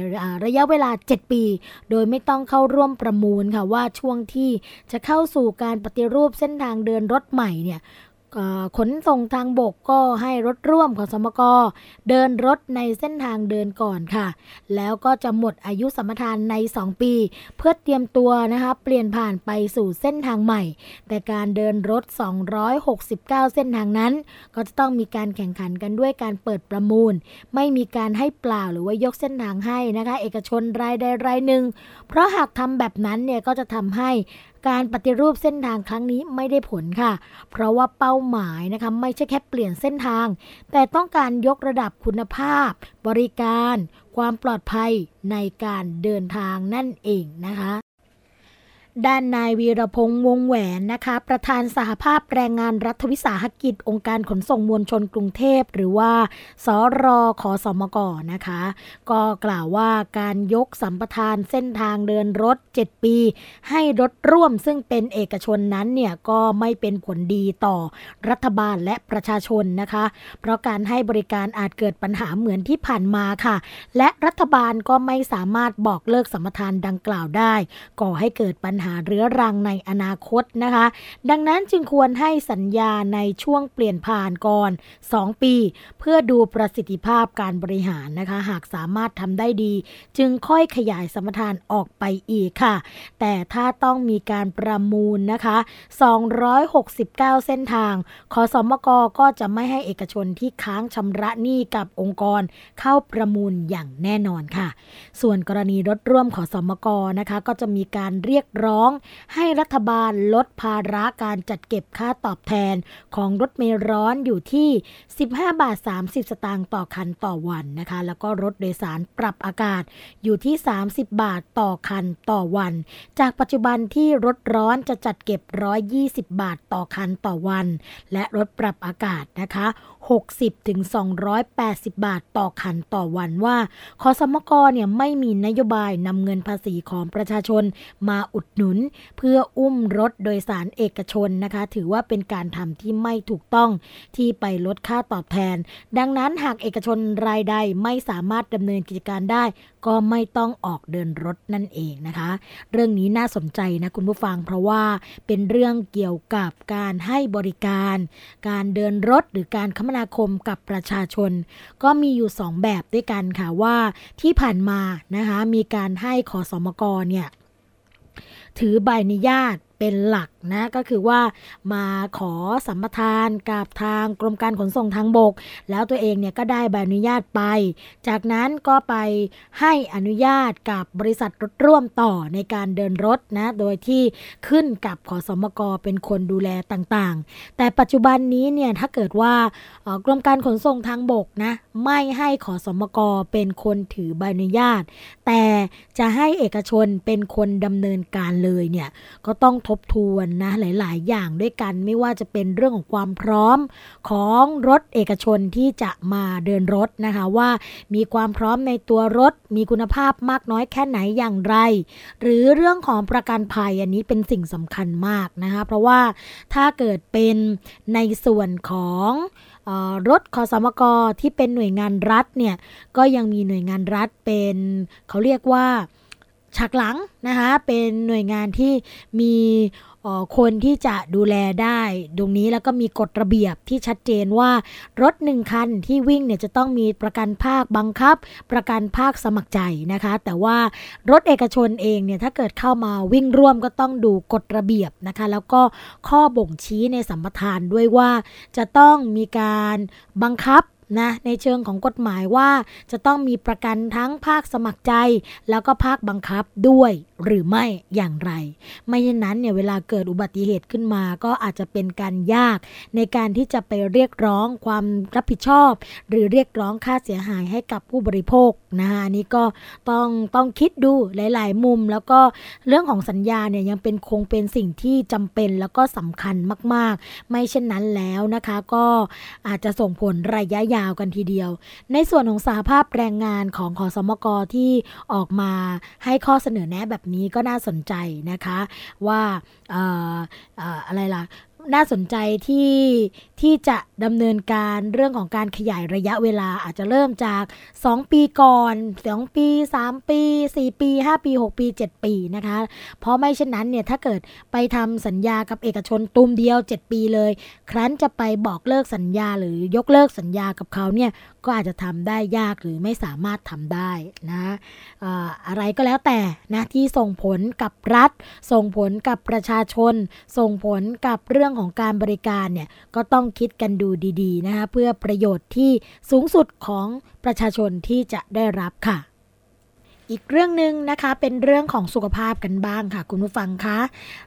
ระยะเวลา 7 ปี โดยไม่ต้องเข้าร่วมประมูลค่ะว่าช่วงที่จะเข้าสู่การปฏิรูปเส้นทางเดินรถใหม่เนี่ย ขนส่งทางบกก็ให้รถร่วมของสมกเดินรถในเส้นทางเดินก่อนค่ะ แล้วก็จะหมดอายุสมทานใน 2 ปี เพื่อเตรียมตัวนะคะเปลี่ยนผ่านไปสู่เส้นทางใหม่ แต่การเดินรถ 269 เส้นทางนั้น ก็จะต้องมีการแข่งขันกันด้วยการเปิดประมูล ไม่มีการให้เปล่าหรือว่ายกเส้นทางให้นะคะ เอกชนรายใดรายหนึ่ง เพราะหากทำแบบนั้นเนี่ยก็จะทำให้ การปฏิรูปเส้นทางครั้งนี้ไม่ได้ผลค่ะ เพราะว่าเป้าหมายนะคะไม่ใช่แค่เปลี่ยนเส้นทาง แต่ต้องการยกระดับคุณภาพ บริการ ความปลอดภัยในการเดินทางนั่นเองนะคะ ด้านนายวีรพงษ์วงแหวนนะคะ ประธานสหภาพแรงงานรัฐวิสาหกิจ องค์การขนส่งมวลชนกรุงเทพ หรือว่าสรอขอสมกนะคะ ก็กล่าวว่าการยกสัมปทานเส้นทางเดินรถ 7 ปี ให้รถร่วมซึ่งเป็นเอกชนนั้นเนี่ยก็ไม่เป็นผลดีต่อรัฐบาลและประชาชนนะคะ เพราะการให้บริการอาจเกิดปัญหาเหมือนที่ผ่านมาค่ะ และรัฐบาลก็ไม่สามารถบอกเลิกสัมปทานดังกล่าวได้ก่อให้เกิดปัญหาหาเรื้อรังในอนาคตนะคะ ดังนั้นจึงควรให้สัญญาในช่วงเปลี่ยนผ่านก่อน 2 ปี เพื่อดูประสิทธิภาพการบริหารนะคะ หากสามารถทำได้ดี จึงค่อยขยายสมรทานออกไปอีกค่ะ แต่ถ้าต้องมีการประมูลนะคะ 269 เส้นทางขอสมกก็จะไม่ให้เอกชนที่ค้างชำระหนี้กับองค์กรเข้าประมูลอย่างแน่นอนค่ะ ส่วนกรณีรถร่วมขอสมกนะคะ ก็จะมีการเรียกร้องให้รัฐบาลลดภาระการจัดเก็บค่าตอบแทนของรถเมล์ร้อนอยู่ที่ 15 บาท 30 สตางค์ต่อคันต่อวันนะคะ แล้วก็รถโดยสารปรับอากาศอยู่ที่ 30 บาทต่อคันต่อวัน จากปัจจุบันที่รถร้อนจะจัดเก็บ 120 บาทต่อคันต่อวัน และรถปรับอากาศนะคะ 60ถึง280 บาทต่อคันต่อวันว่าคอสมกเนี่ยไม่มีนโยบายนำเงินภาษีของประชาชนมาอุดหนุนเพื่ออุ้มรถโดยสารเอกชนนะคะ ถือว่าเป็นการทำที่ไม่ถูกต้องที่ไปลดค่าตอบแทน ดังนั้นหากเอกชนรายใดไม่สามารถดำเนินกิจการได้ ก็ไม่ต้องออกเดินรถนั่นเองนะคะ เรื่องนี้น่าสนใจนะคุณผู้ฟังเพราะว่าเป็นเรื่องเกี่ยวกับการให้บริการ การเดินรถหรือการคมนาคมกับประชาชน ก็มีอยู่ 2 แบบด้วยกันค่ะว่าที่ผ่านมานะคะมีการให้ขอสมกเนี่ย ถือใบอนุญาตเป็นหลัก นะ ก็คือว่ามาขอสัมปทานกับทางกรมการขนส่งทางบก แล้วตัวเองเนี่ยก็ได้ใบอนุญาตไป จากนั้นก็ไปให้อนุญาตกับบริษัทรถร่วมต่อในการเดินรถนะ โดยที่ขึ้นกับขอสมกเป็นคนดูแลต่างๆ แต่ปัจจุบันนี้เนี่ยถ้าเกิดว่ากรมการขนส่งทางบกนะไม่ให้ขอสมกเป็นคนถือใบอนุญาต แต่จะให้เอกชนเป็นคนดำเนินการเลยเนี่ยก็ต้องทบทวนนะหลาย ๆ อย่างด้วยกันไม่ว่าจะเป็นเรื่องของความพร้อมของรถเอกชนที่จะมาเดินรถนะคะว่ามีความพร้อมในตัวรถ มีคุณภาพมากน้อยแค่ไหนอย่างไร หรือเรื่องของประกันภัยอันนี้เป็นสิ่งสำคัญมากนะคะเพราะว่าถ้าเกิดเป็นในส่วนของรถคอสมกที่เป็นหน่วยงานรัฐเนี่ยก็ยังมีหน่วยงานรัฐเป็นเขาเรียกว่าฉากหลังนะคะเป็นหน่วยงานที่มี คนที่จะดูแลได้ตรงนี้แล้วก็มีกฎระเบียบที่ชัดเจนว่ารถหนึ่งคันที่วิ่งเนี่ยจะต้องมีประกันภาคบังคับ ประกันภาคสมัครใจนะคะ แต่ว่ารถเอกชนเองเนี่ยถ้าเกิดเข้ามาวิ่งร่วมก็ต้องดูกฎระเบียบนะคะ แล้วก็ข้อบ่งชี้ในสัมปทานด้วยว่าจะต้องมีการบังคับ นะในเชิงของกฎหมายว่า จะต้องมีประกันทั้งภาคสมัครใจ แล้วก็ภาคบังคับด้วยหรือไม่อย่างไร ไม่เช่นนั้นเนี่ยเวลาเกิดอุบัติเหตุขึ้นมาก็อาจจะเป็นการยาก ในการที่จะไปเรียกร้องความรับผิดชอบ หรือเรียกร้องค่าเสียหายให้กับผู้บริโภคนะคะนี่ก็ต้องต้องคิดดูหลาย ๆ มุม แล้วก็เรื่องของสัญญาเนี่ยยังเป็นคงเป็นสิ่งที่จำเป็นแล้วก็สำคัญมาก ๆ ไม่เช่นนั้นแล้วนะคะ ก็อาจจะส่งผลระยะยาวกันทีเดียว ในส่วนของสาภาพแรงงานของขอสมกที่ออกมาให้ข้อเสนอแนะแบบนี้ก็น่าสนใจนะคะ ว่าอะไรล่ะ น่าสนใจที่ที่จะดำเนินการเรื่องของการขยายระยะเวลาอาจจะเริ่มจาก 2 ปีก่อน 2 ปี 3 ปี 4 ปี 5 ปี 6 ปี 7 ปีนะคะ เพราะไม่เช่นนั้นเนี่ยถ้าเกิดไปทำสัญญากับเอกชนตุมเดียว 7 ปีเลย ครั้นจะไปบอกเลิกสัญญาหรือยกเลิกสัญญากับเขาเนี่ยก็อาจจะทำได้ยากหรือไม่สามารถทำได้นะอะไรก็แล้วแต่นะที่ส่งผลกับรัฐ ส่งผลกับประชาชน ส่งผลกับเรื่องของการบริการเนี่ยก็ต้องคิดกันดูดีๆนะคะเพื่อประโยชน์ที่สูงสุดของประชาชนที่จะได้รับค่ะอีกเรื่องหนึ่งนะคะเป็นเรื่องของสุขภาพกันบ้างค่ะ คุณผู้ฟังคะ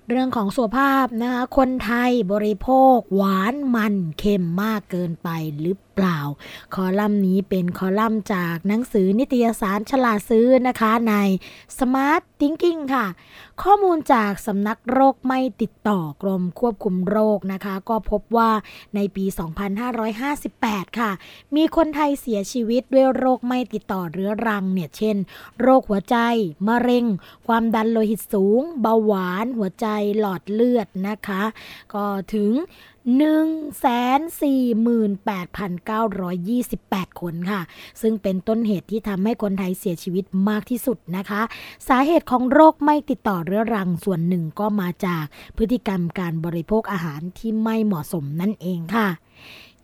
เรื่องของสุขภาพนะคะคนไทยบริโภค หวานมันเค็มมากเกินไปหรือ เปล่า คอลัมน์นี้เป็นคอลัมน์จากหนังสือนิตยสารฉลาดซื้อนะคะใน Smart Thinking ค่ะ ข้อมูลจากสำนักโรคไม่ติดต่อกรมควบคุมโรคนะคะ ก็พบว่าในปี 2558 ค่ะ มีคนไทยเสียชีวิตด้วยโรคไม่ติดต่อเรื้อรังเนี่ยเช่น โรคหัวใจ มะเร็ง ความดันโลหิตสูง เบาหวาน หัวใจหลอดเลือดนะคะ ก็ถึง 148,928 คนค่ะ ซึ่งเป็นต้นเหตุที่ทำให้คนไทยเสียชีวิตมากที่สุดนะคะ สาเหตุของโรคไม่ติดต่อเรื้อรังส่วนหนึ่งก็มาจากพฤติกรรมการบริโภคอาหารที่ไม่เหมาะสมนั่นเองค่ะ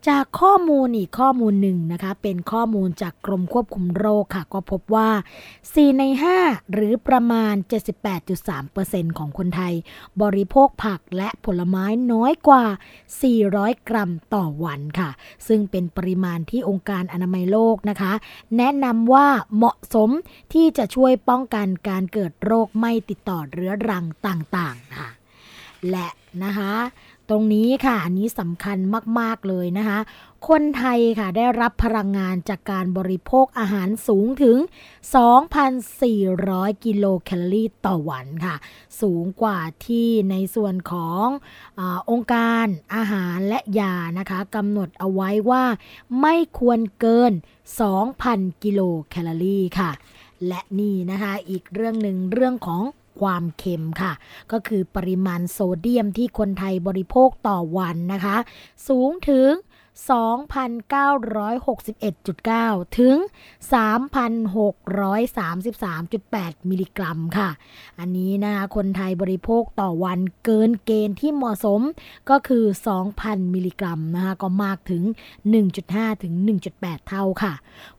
จากข้อมูลอีกข้อมูลหนึ่งนะคะ เป็นข้อมูลจากกรมควบคุมโรคค่ะ ก็พบว่า 4 ใน 5 หรือประมาณ 78.3%ของคนไทย บริโภคผักและผลไม้น้อยกว่า 400 กรัมต่อวันค่ะ ซึ่งเป็นปริมาณที่องค์การอนามัยโลกนะคะ แนะนำว่าเหมาะสมที่จะช่วยป้องกันการเกิดโรคไม่ติดต่อเรื้อรังต่างๆค่ะและนะคะ ตรงนี้ค่ะ อันนี้สำคัญมาก ๆ เลยนะคะ คนไทยค่ะได้รับพลังงานจากการบริโภคอาหารสูงถึง 2,400 กิโลแคลอรี่ต่อวันค่ะ สูงกว่าที่ในส่วนของอองค์การอาหารและยานะคะกำหนดเอาไว้ว่าไม่ควรเกิน 2,000 กิโลแคลอรี่ค่ะ และนี่นะคะ อีกเรื่องหนึ่งเรื่องของ ความเค็มค่ะ ก็คือปริมาณโซเดียมที่คนไทยบริโภคต่อวันนะคะ สูงถึง 2,961.9 ถึง 3,633.8 มิลลิกรัมค่ะ อันนี้นะคะคนไทยบริโภคต่อวันเกินเกณฑ์ที่เหมาะสมก็คือ 2,000 มิลลิกรัมนะคะก็มากถึง 1.5 ถึง 1.8 เท่าค่ะ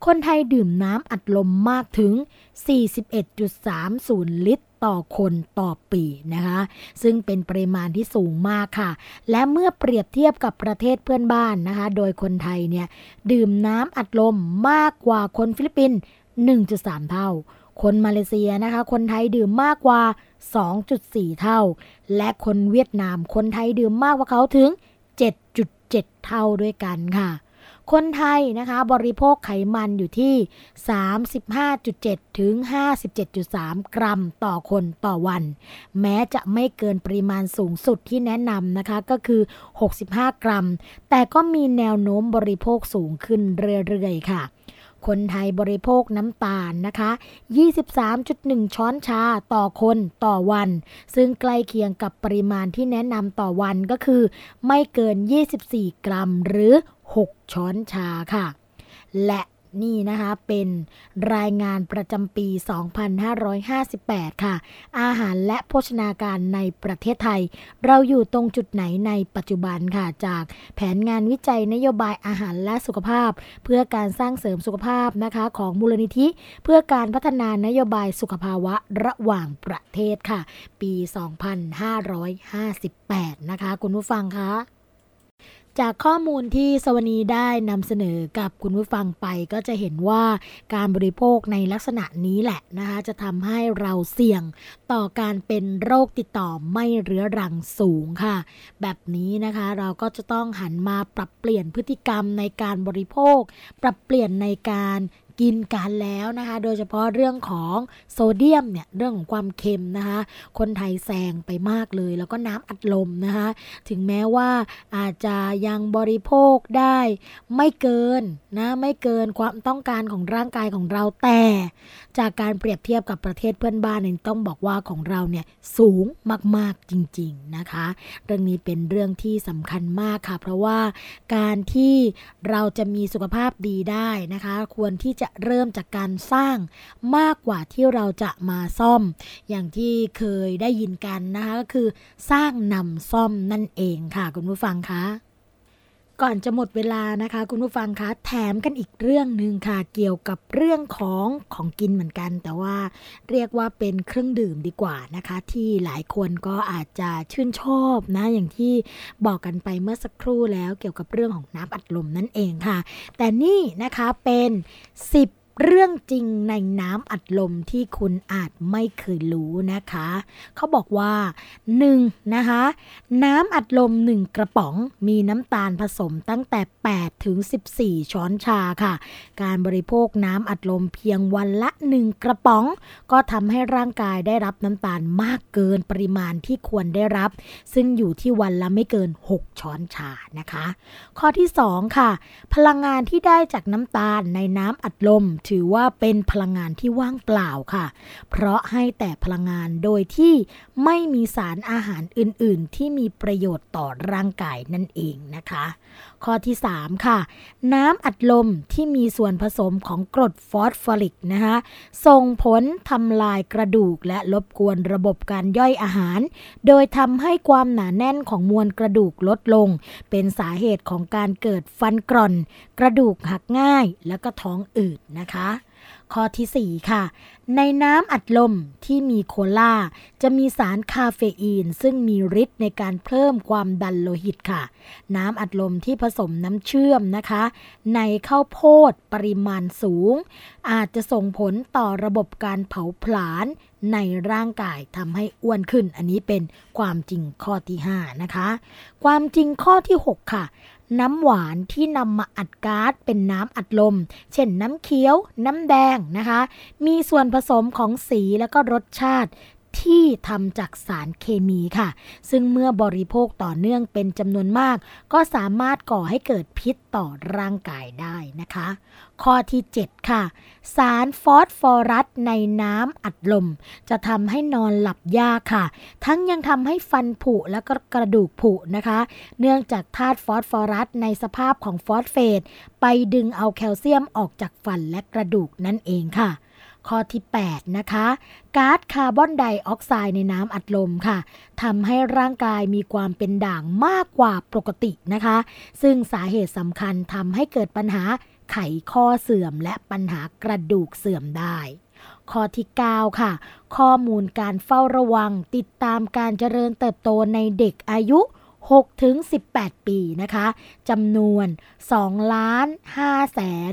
คนไทยดื่มน้ำอัดลมมากถึง 41.30 ลิตร ต่อคนต่อปีนะคะ ซึ่งเป็นปริมาณที่สูงมากค่ะ และเมื่อเปรียบเทียบกับประเทศเพื่อนบ้านนะคะ โดยคนไทยเนี่ยดื่มน้ำอัดลมมากกว่าคนฟิลิปปินส์1.3 เท่า คนมาเลเซียนะคะ คนไทยดื่มมากกว่า 2.4 เท่า และคนเวียดนามคนไทยดื่มมากกว่าเขาถึง 7.7 เท่าด้วยกันค่ะ คนไทยนะคะบริโภคไขมันอยู่ที่ 35.7 ถึง 57.3 กรัมต่อคนต่อวัน แม้จะไม่เกินปริมาณสูงสุดที่แนะนำนะคะก็คือ 65 กรัม แต่ก็มีแนวโน้มบริโภคสูงขึ้นเรื่อยๆ ค่ะคนไทยบริโภคน้ำตาลนะคะ 23.1 ช้อนชาต่อคนต่อวัน ซึ่งใกล้เคียงกับปริมาณที่แนะนำต่อวันก็คือ ไม่เกิน 24 กรัมหรือ 6 ช้อนชาค่ะ และนี่นะคะเป็นรายงานประจำปี 2558 ค่ะ อาหารและโภชนาการในประเทศไทย เราอยู่ตรงจุดไหนในปัจจุบันค่ะ จากแผนงานวิจัยนโยบายอาหารและสุขภาพ เพื่อการสร้างเสริมสุขภาพนะคะของมูลนิธิ เพื่อการพัฒนานโยบายสุขภาวะระหว่างประเทศค่ะ ปี 2558 นะคะ คุณผู้ฟังคะ จากข้อมูลที่สวนีได้นำเสนอกับคุณผู้ฟังไปก็จะเห็นว่าการบริโภคในลักษณะนี้แหละนะคะจะทำให้เราเสี่ยงต่อการเป็นโรคติดต่อไม่เรื้อรังสูงค่ะ แบบนี้นะคะเราก็จะต้องหันมาปรับเปลี่ยนพฤติกรรมในการบริโภค ปรับเปลี่ยนในการ กินกันแล้วนะคะ โดยเฉพาะเรื่องของโซเดียมเนี่ยเรื่องของความเค็มนะคะ คนไทยแซงไปมากเลย แล้วก็น้ำอัดลมนะคะ ถึงแม้ว่าอาจจะยังบริโภคได้ไม่เกินนะไม่เกินความต้องการของร่างกายของเราแต่ จากการเปรียบเทียบกับประเทศเพื่อนบ้านเนี่ยต้องบอกว่าของเราเนี่ยสูงมากๆจริง ๆนะคะ เรื่องนี้เป็นเรื่องที่สำคัญมากค่ะ เพราะว่าการที่เราจะมีสุขภาพดีได้นะคะ ควรที่จะจะเริ่มจากการสร้างมากกว่าที่เราจะมาซ่อม อย่างที่เคยได้ยินกันนะคะก็คือสร้างนำซ่อมนั่นเองค่ะคุณผู้ฟังคะ ก่อนจะหมดเวลานะคะ คุณผู้ฟังคะแถมกันอีกเรื่องหนึ่งค่ะ เกี่ยวกับเรื่องของของกินเหมือนกัน แต่ว่าเรียกว่าเป็นเครื่องดื่มดีกว่านะคะ ที่หลายคนก็อาจจะชื่นชอบนะ อย่างที่บอกกันไปเมื่อสักครู่แล้วเกี่ยวกับเรื่องของน้ำอัดลมนั่นเองค่ะ แต่นี่นะคะเป็น 10 เรื่องจริงในน้ำอัดลมที่คุณอาจไม่เคยรู้นะคะ เขาบอกว่า 1. นะคะ น้ำอัดลม 1 กระป๋องมีน้ำตาลผสมตั้งแต่ 8 ถึง 14 ช้อนชาค่ะ การบริโภคน้ำอัดลมเพียงวันละ 1 กระป๋อง ก็ทำให้ร่างกายได้รับน้ำตาลมากเกินปริมาณที่ควรได้รับ ซึ่งอยู่ที่วันละไม่เกิน 6 ช้อนชานะคะ ข้อที่ 2 ค่ะ พลังงานที่ได้จากน้ำตาลในน้ำอัดลมถือว่าเป็นพลังงานที่ว่างเปล่าค่ะ เพราะให้แต่พลังงานโดยที่ไม่มีสารอาหารอื่นๆ ที่มีประโยชน์ต่อร่างกายนั่นเองนะคะ ข้อที่ 3 ค่ะ น้ำอัดลมที่มีส่วนผสมของกรดฟอสฟอริกนะคะส่งผลทำลายกระดูกและลบกวนระบบการย่อยอาหาร โดยทำให้ความหนาแน่นของมวลกระดูกลดลง เป็นสาเหตุของการเกิดฟันกร่อน กระดูกหักง่าย และก็ท้องอืดนะคะ ข้อที่ 4 ค่ะ ในน้ำอัดลมที่มีโคลาจะมีสารคาเฟอีน ซึ่งมีฤทธิ์ในการเพิ่มความดันโลหิตค่ะ น้ำอัดลมที่ผสมน้ำเชื่อมนะคะ ในข้าวโพดปริมาณสูง อาจจะส่งผลต่อระบบการเผาผลาญในร่างกายทำให้อ้วนขึ้น อันนี้เป็นความจริงข้อที่ 5 นะคะ ความจริงข้อที่ 6 ค่ะ น้ำหวานที่นำมาอัดก๊าซเป็นน้ำอัดลม เช่นน้ำเคี้ยว น้ำแดงนะคะ มีส่วนผสมของสีและก็รสชาติ ที่ทำจากสารเคมีค่ะ ซึ่งเมื่อบริโภคต่อเนื่องเป็นจำนวนมาก ก็สามารถก่อให้เกิดพิษต่อร่างกายได้นะคะ ข้อที่ 7 ค่ะ สารฟอสฟอรัสในน้ำอัดลม จะทำให้นอนหลับยากค่ะ ทั้งยังทำให้ฟันผุและก็กระดูกผุนะคะ เนื่องจากธาตุฟอสฟอรัสในสภาพของฟอสเฟตไปดึงเอาแคลเซียมออกจากฟันและกระดูกนั่นเองค่ะ ข้อที่ 8 นะคะก๊าซคาร์บอนไดออกไซด์ในน้ำอัดลมค่ะทำให้ร่างกายมีความเป็นด่างมากกว่าปกตินะคะ ซึ่งสาเหตุสำคัญทำให้เกิดปัญหาไขข้อเสื่อมและปัญหากระดูกเสื่อมได้ ข้อที่ 9 ค่ะ ข้อมูลการเฝ้าระวังติดตามการเจริญเติบโตในเด็กอายุ 6ถึง18 ปีนะคะจำนวน2ล้าน5แสน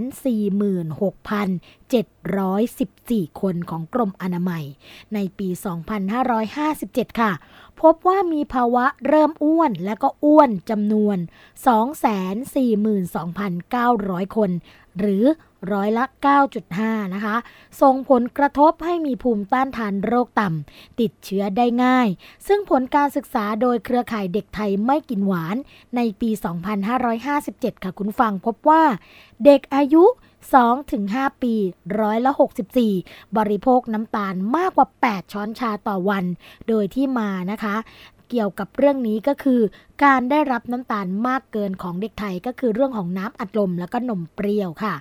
46,714 คนของกรมอนามัย ในปี 2557 ค่ะ พบว่ามีภาวะเริ่มอ้วนและก็อ้วนจำนวน 242,900 คน หรือ ร้อยละ 9.5 นะคะ ส่งผลกระทบให้มีภูมิต้านทานโรคต่ำ ติดเชื้อได้ง่าย ซึ่งผลการศึกษาโดยเครือข่ายเด็กไทยไม่กินหวาน ในปี 2557 ค่ะคุณฟังพบว่า เด็กอายุ 2-5 ปีร้อยละ64 บริโภคน้ำตาลมากกว่า 8 ช้อนชาต่อวัน โดยที่มานะคะ เกี่ยวกับเรื่องนี้ก็คือ การได้รับน้ำตาลมากเกินของเด็กไทยก็คือเรื่องของน้ำอัดลมแล้วก็นมเปรี้ยวค่ะ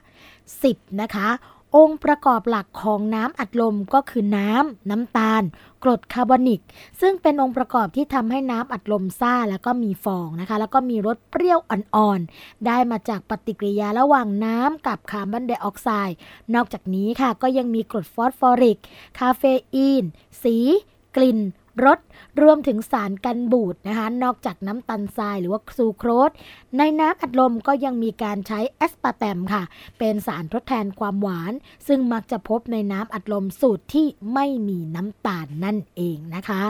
10. นะคะ องค์ประกอบหลักของน้ำอัดลมก็คือน้ำน้ำตาล กรดคาร์บอนิก ซึ่งเป็นองค์ประกอบที่ทำให้น้ำอัดลมซ่าแล้วก็มีฟองนะคะ แล้วก็มีรสเปรี้ยวอ่อนๆ ได้มาจากปฏิกิริยาระหว่างน้ำกับคาร์บอนไดออกไซด์ นอกจากนี้ค่ะก็ยังมีกรดฟอสฟอริก คาเฟอีน สี กลิ่น รสรวมถึงสารกันบูดนะคะ นอกจากน้ำตาลทรายหรือว่าซูโครส ในน้ำอัดลมก็ยังมีการใช้แอสปาร์แตมค่ะ เป็นสารทดแทนความหวาน ซึ่งมักจะพบในน้ำอัดลมสูตรที่ไม่มีน้ำตาลนั่นเองนะคะ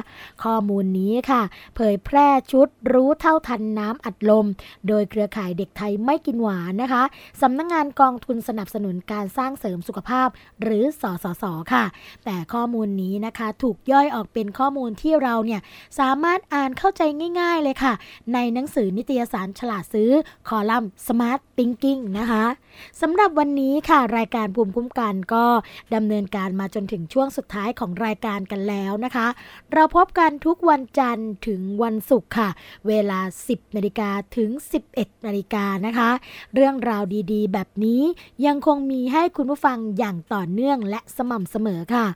ข้อมูลนี้ค่ะ เผยแพร่ชุดรู้เท่าทันน้ำอัดลม โดยเครือข่ายเด็กไทยไม่กินหวานนะคะสำนักงงานกองทุนสนับสนุนการสร้างเสริมสุขภาพ หรือสสสค่ะ แต่ข้อมูลนี้นะคะ ถูกย่อยออกเป็นข้อมูลที่เราเนี่ยสามารถอ่านเข้าใจง่าย ๆเลยค่ะ ในหนังสือนิตยสารฉลาดซื้อคอลัมน์ Smart Thinking นะคะสำหรับวันนี้ค่ะรายการภูมิคุ้มกันก็ดำเนินการมาจนถึงช่วงสุดท้ายของรายการกันแล้วนะคะ เราพบกันทุกวันจันทร์ถึงวันศุกร์ค่ะ เวลา 10นาฬิกาถึง 11นาฬิกานะคะ เรื่องราวดีๆ แบบนี้ยังคงมีให้คุณผู้ฟังอย่างต่อเนื่องและสม่ำเสมอค่ะ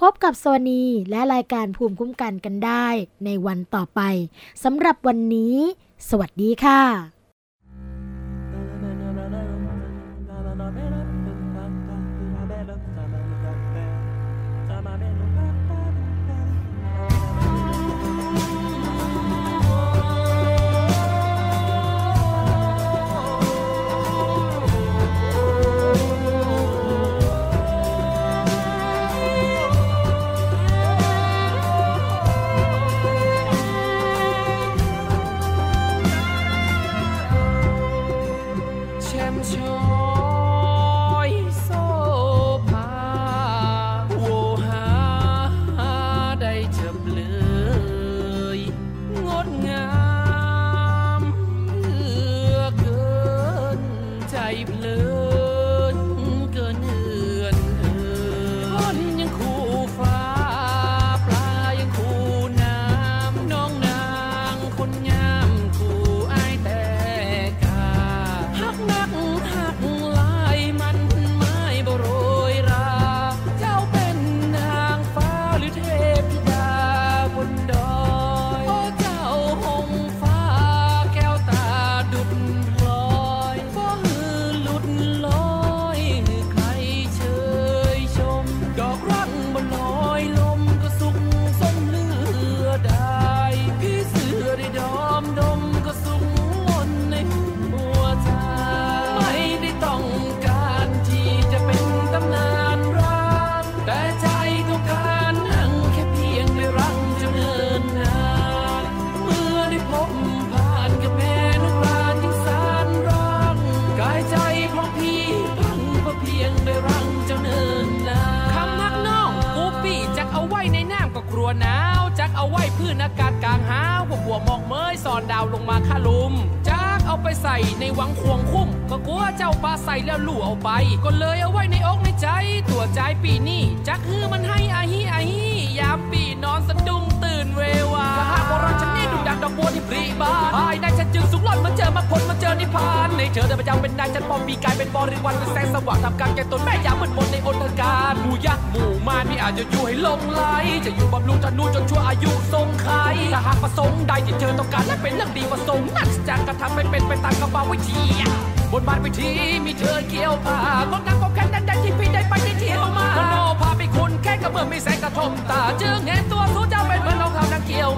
พบกับสวนีและรายการภูมิคุ้มกันกันได้ในวันต่อไปสำหรับวันนี้ สวัสดีค่ะ ไปใส่ในหวังควงคุ้ม ก็กลัวเจ้าปลาใส่แล้วหลู่เอาไป ก็เลยเอาไว้ในอกในใจ ตัวใจปีนี้จักฮือมันให้อาฮีอาฮียามปีนอนสะดุ้ง เรวาก็หากว่ารักฉันนี่ดุดังดอกบัวที่ปรีบานภายในฉันจึงสุขล่อนมันเจอมาคนมันเจอนิพพานในเธอเดินประจำเป็นนายฉันปอมมีกายเป็นบริวารเป็นแสงสว่างทำการแก่ตนแม่ยามมือนมนในอนทการหมู่ยักษ์หมู่มารไม่อาจจะอยู่ให้ลงไหลจะอยู่บำรุงธนูจนชั่วอายุทรงไขถ้าหากประสงค์ใดที่เธอต้องการและเป็นเรื่องดีประสงค์นั่นจะกระทำให้เป็นไปตามกระบาวิธีบนบานวิธีมีเธอเกี่ยวผางดงามควาแค่นั้นได้ที่พี่ได้ไปที่เที่ยวมาโนพาไปคุณแค่กระเบื้อไม่แสงกระทมตาจึงเห็นตัวสู้ใจ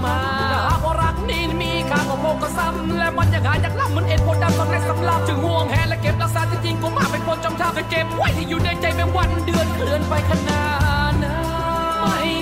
มาหากว่ารักนี่มีค่าก็โมก็ซ้ำและมันยังหาจากล้ำเหมือนเอ็ดโพดดำสักเล็กสำกลาบจึงห่วงแหนและเก็บรักษายจริงก็มาเป็นคนจำท่าเคเก็บไว้ที่อยู่ในใจเป็นวันเดือนเคลื่อนไปขนาดนั้น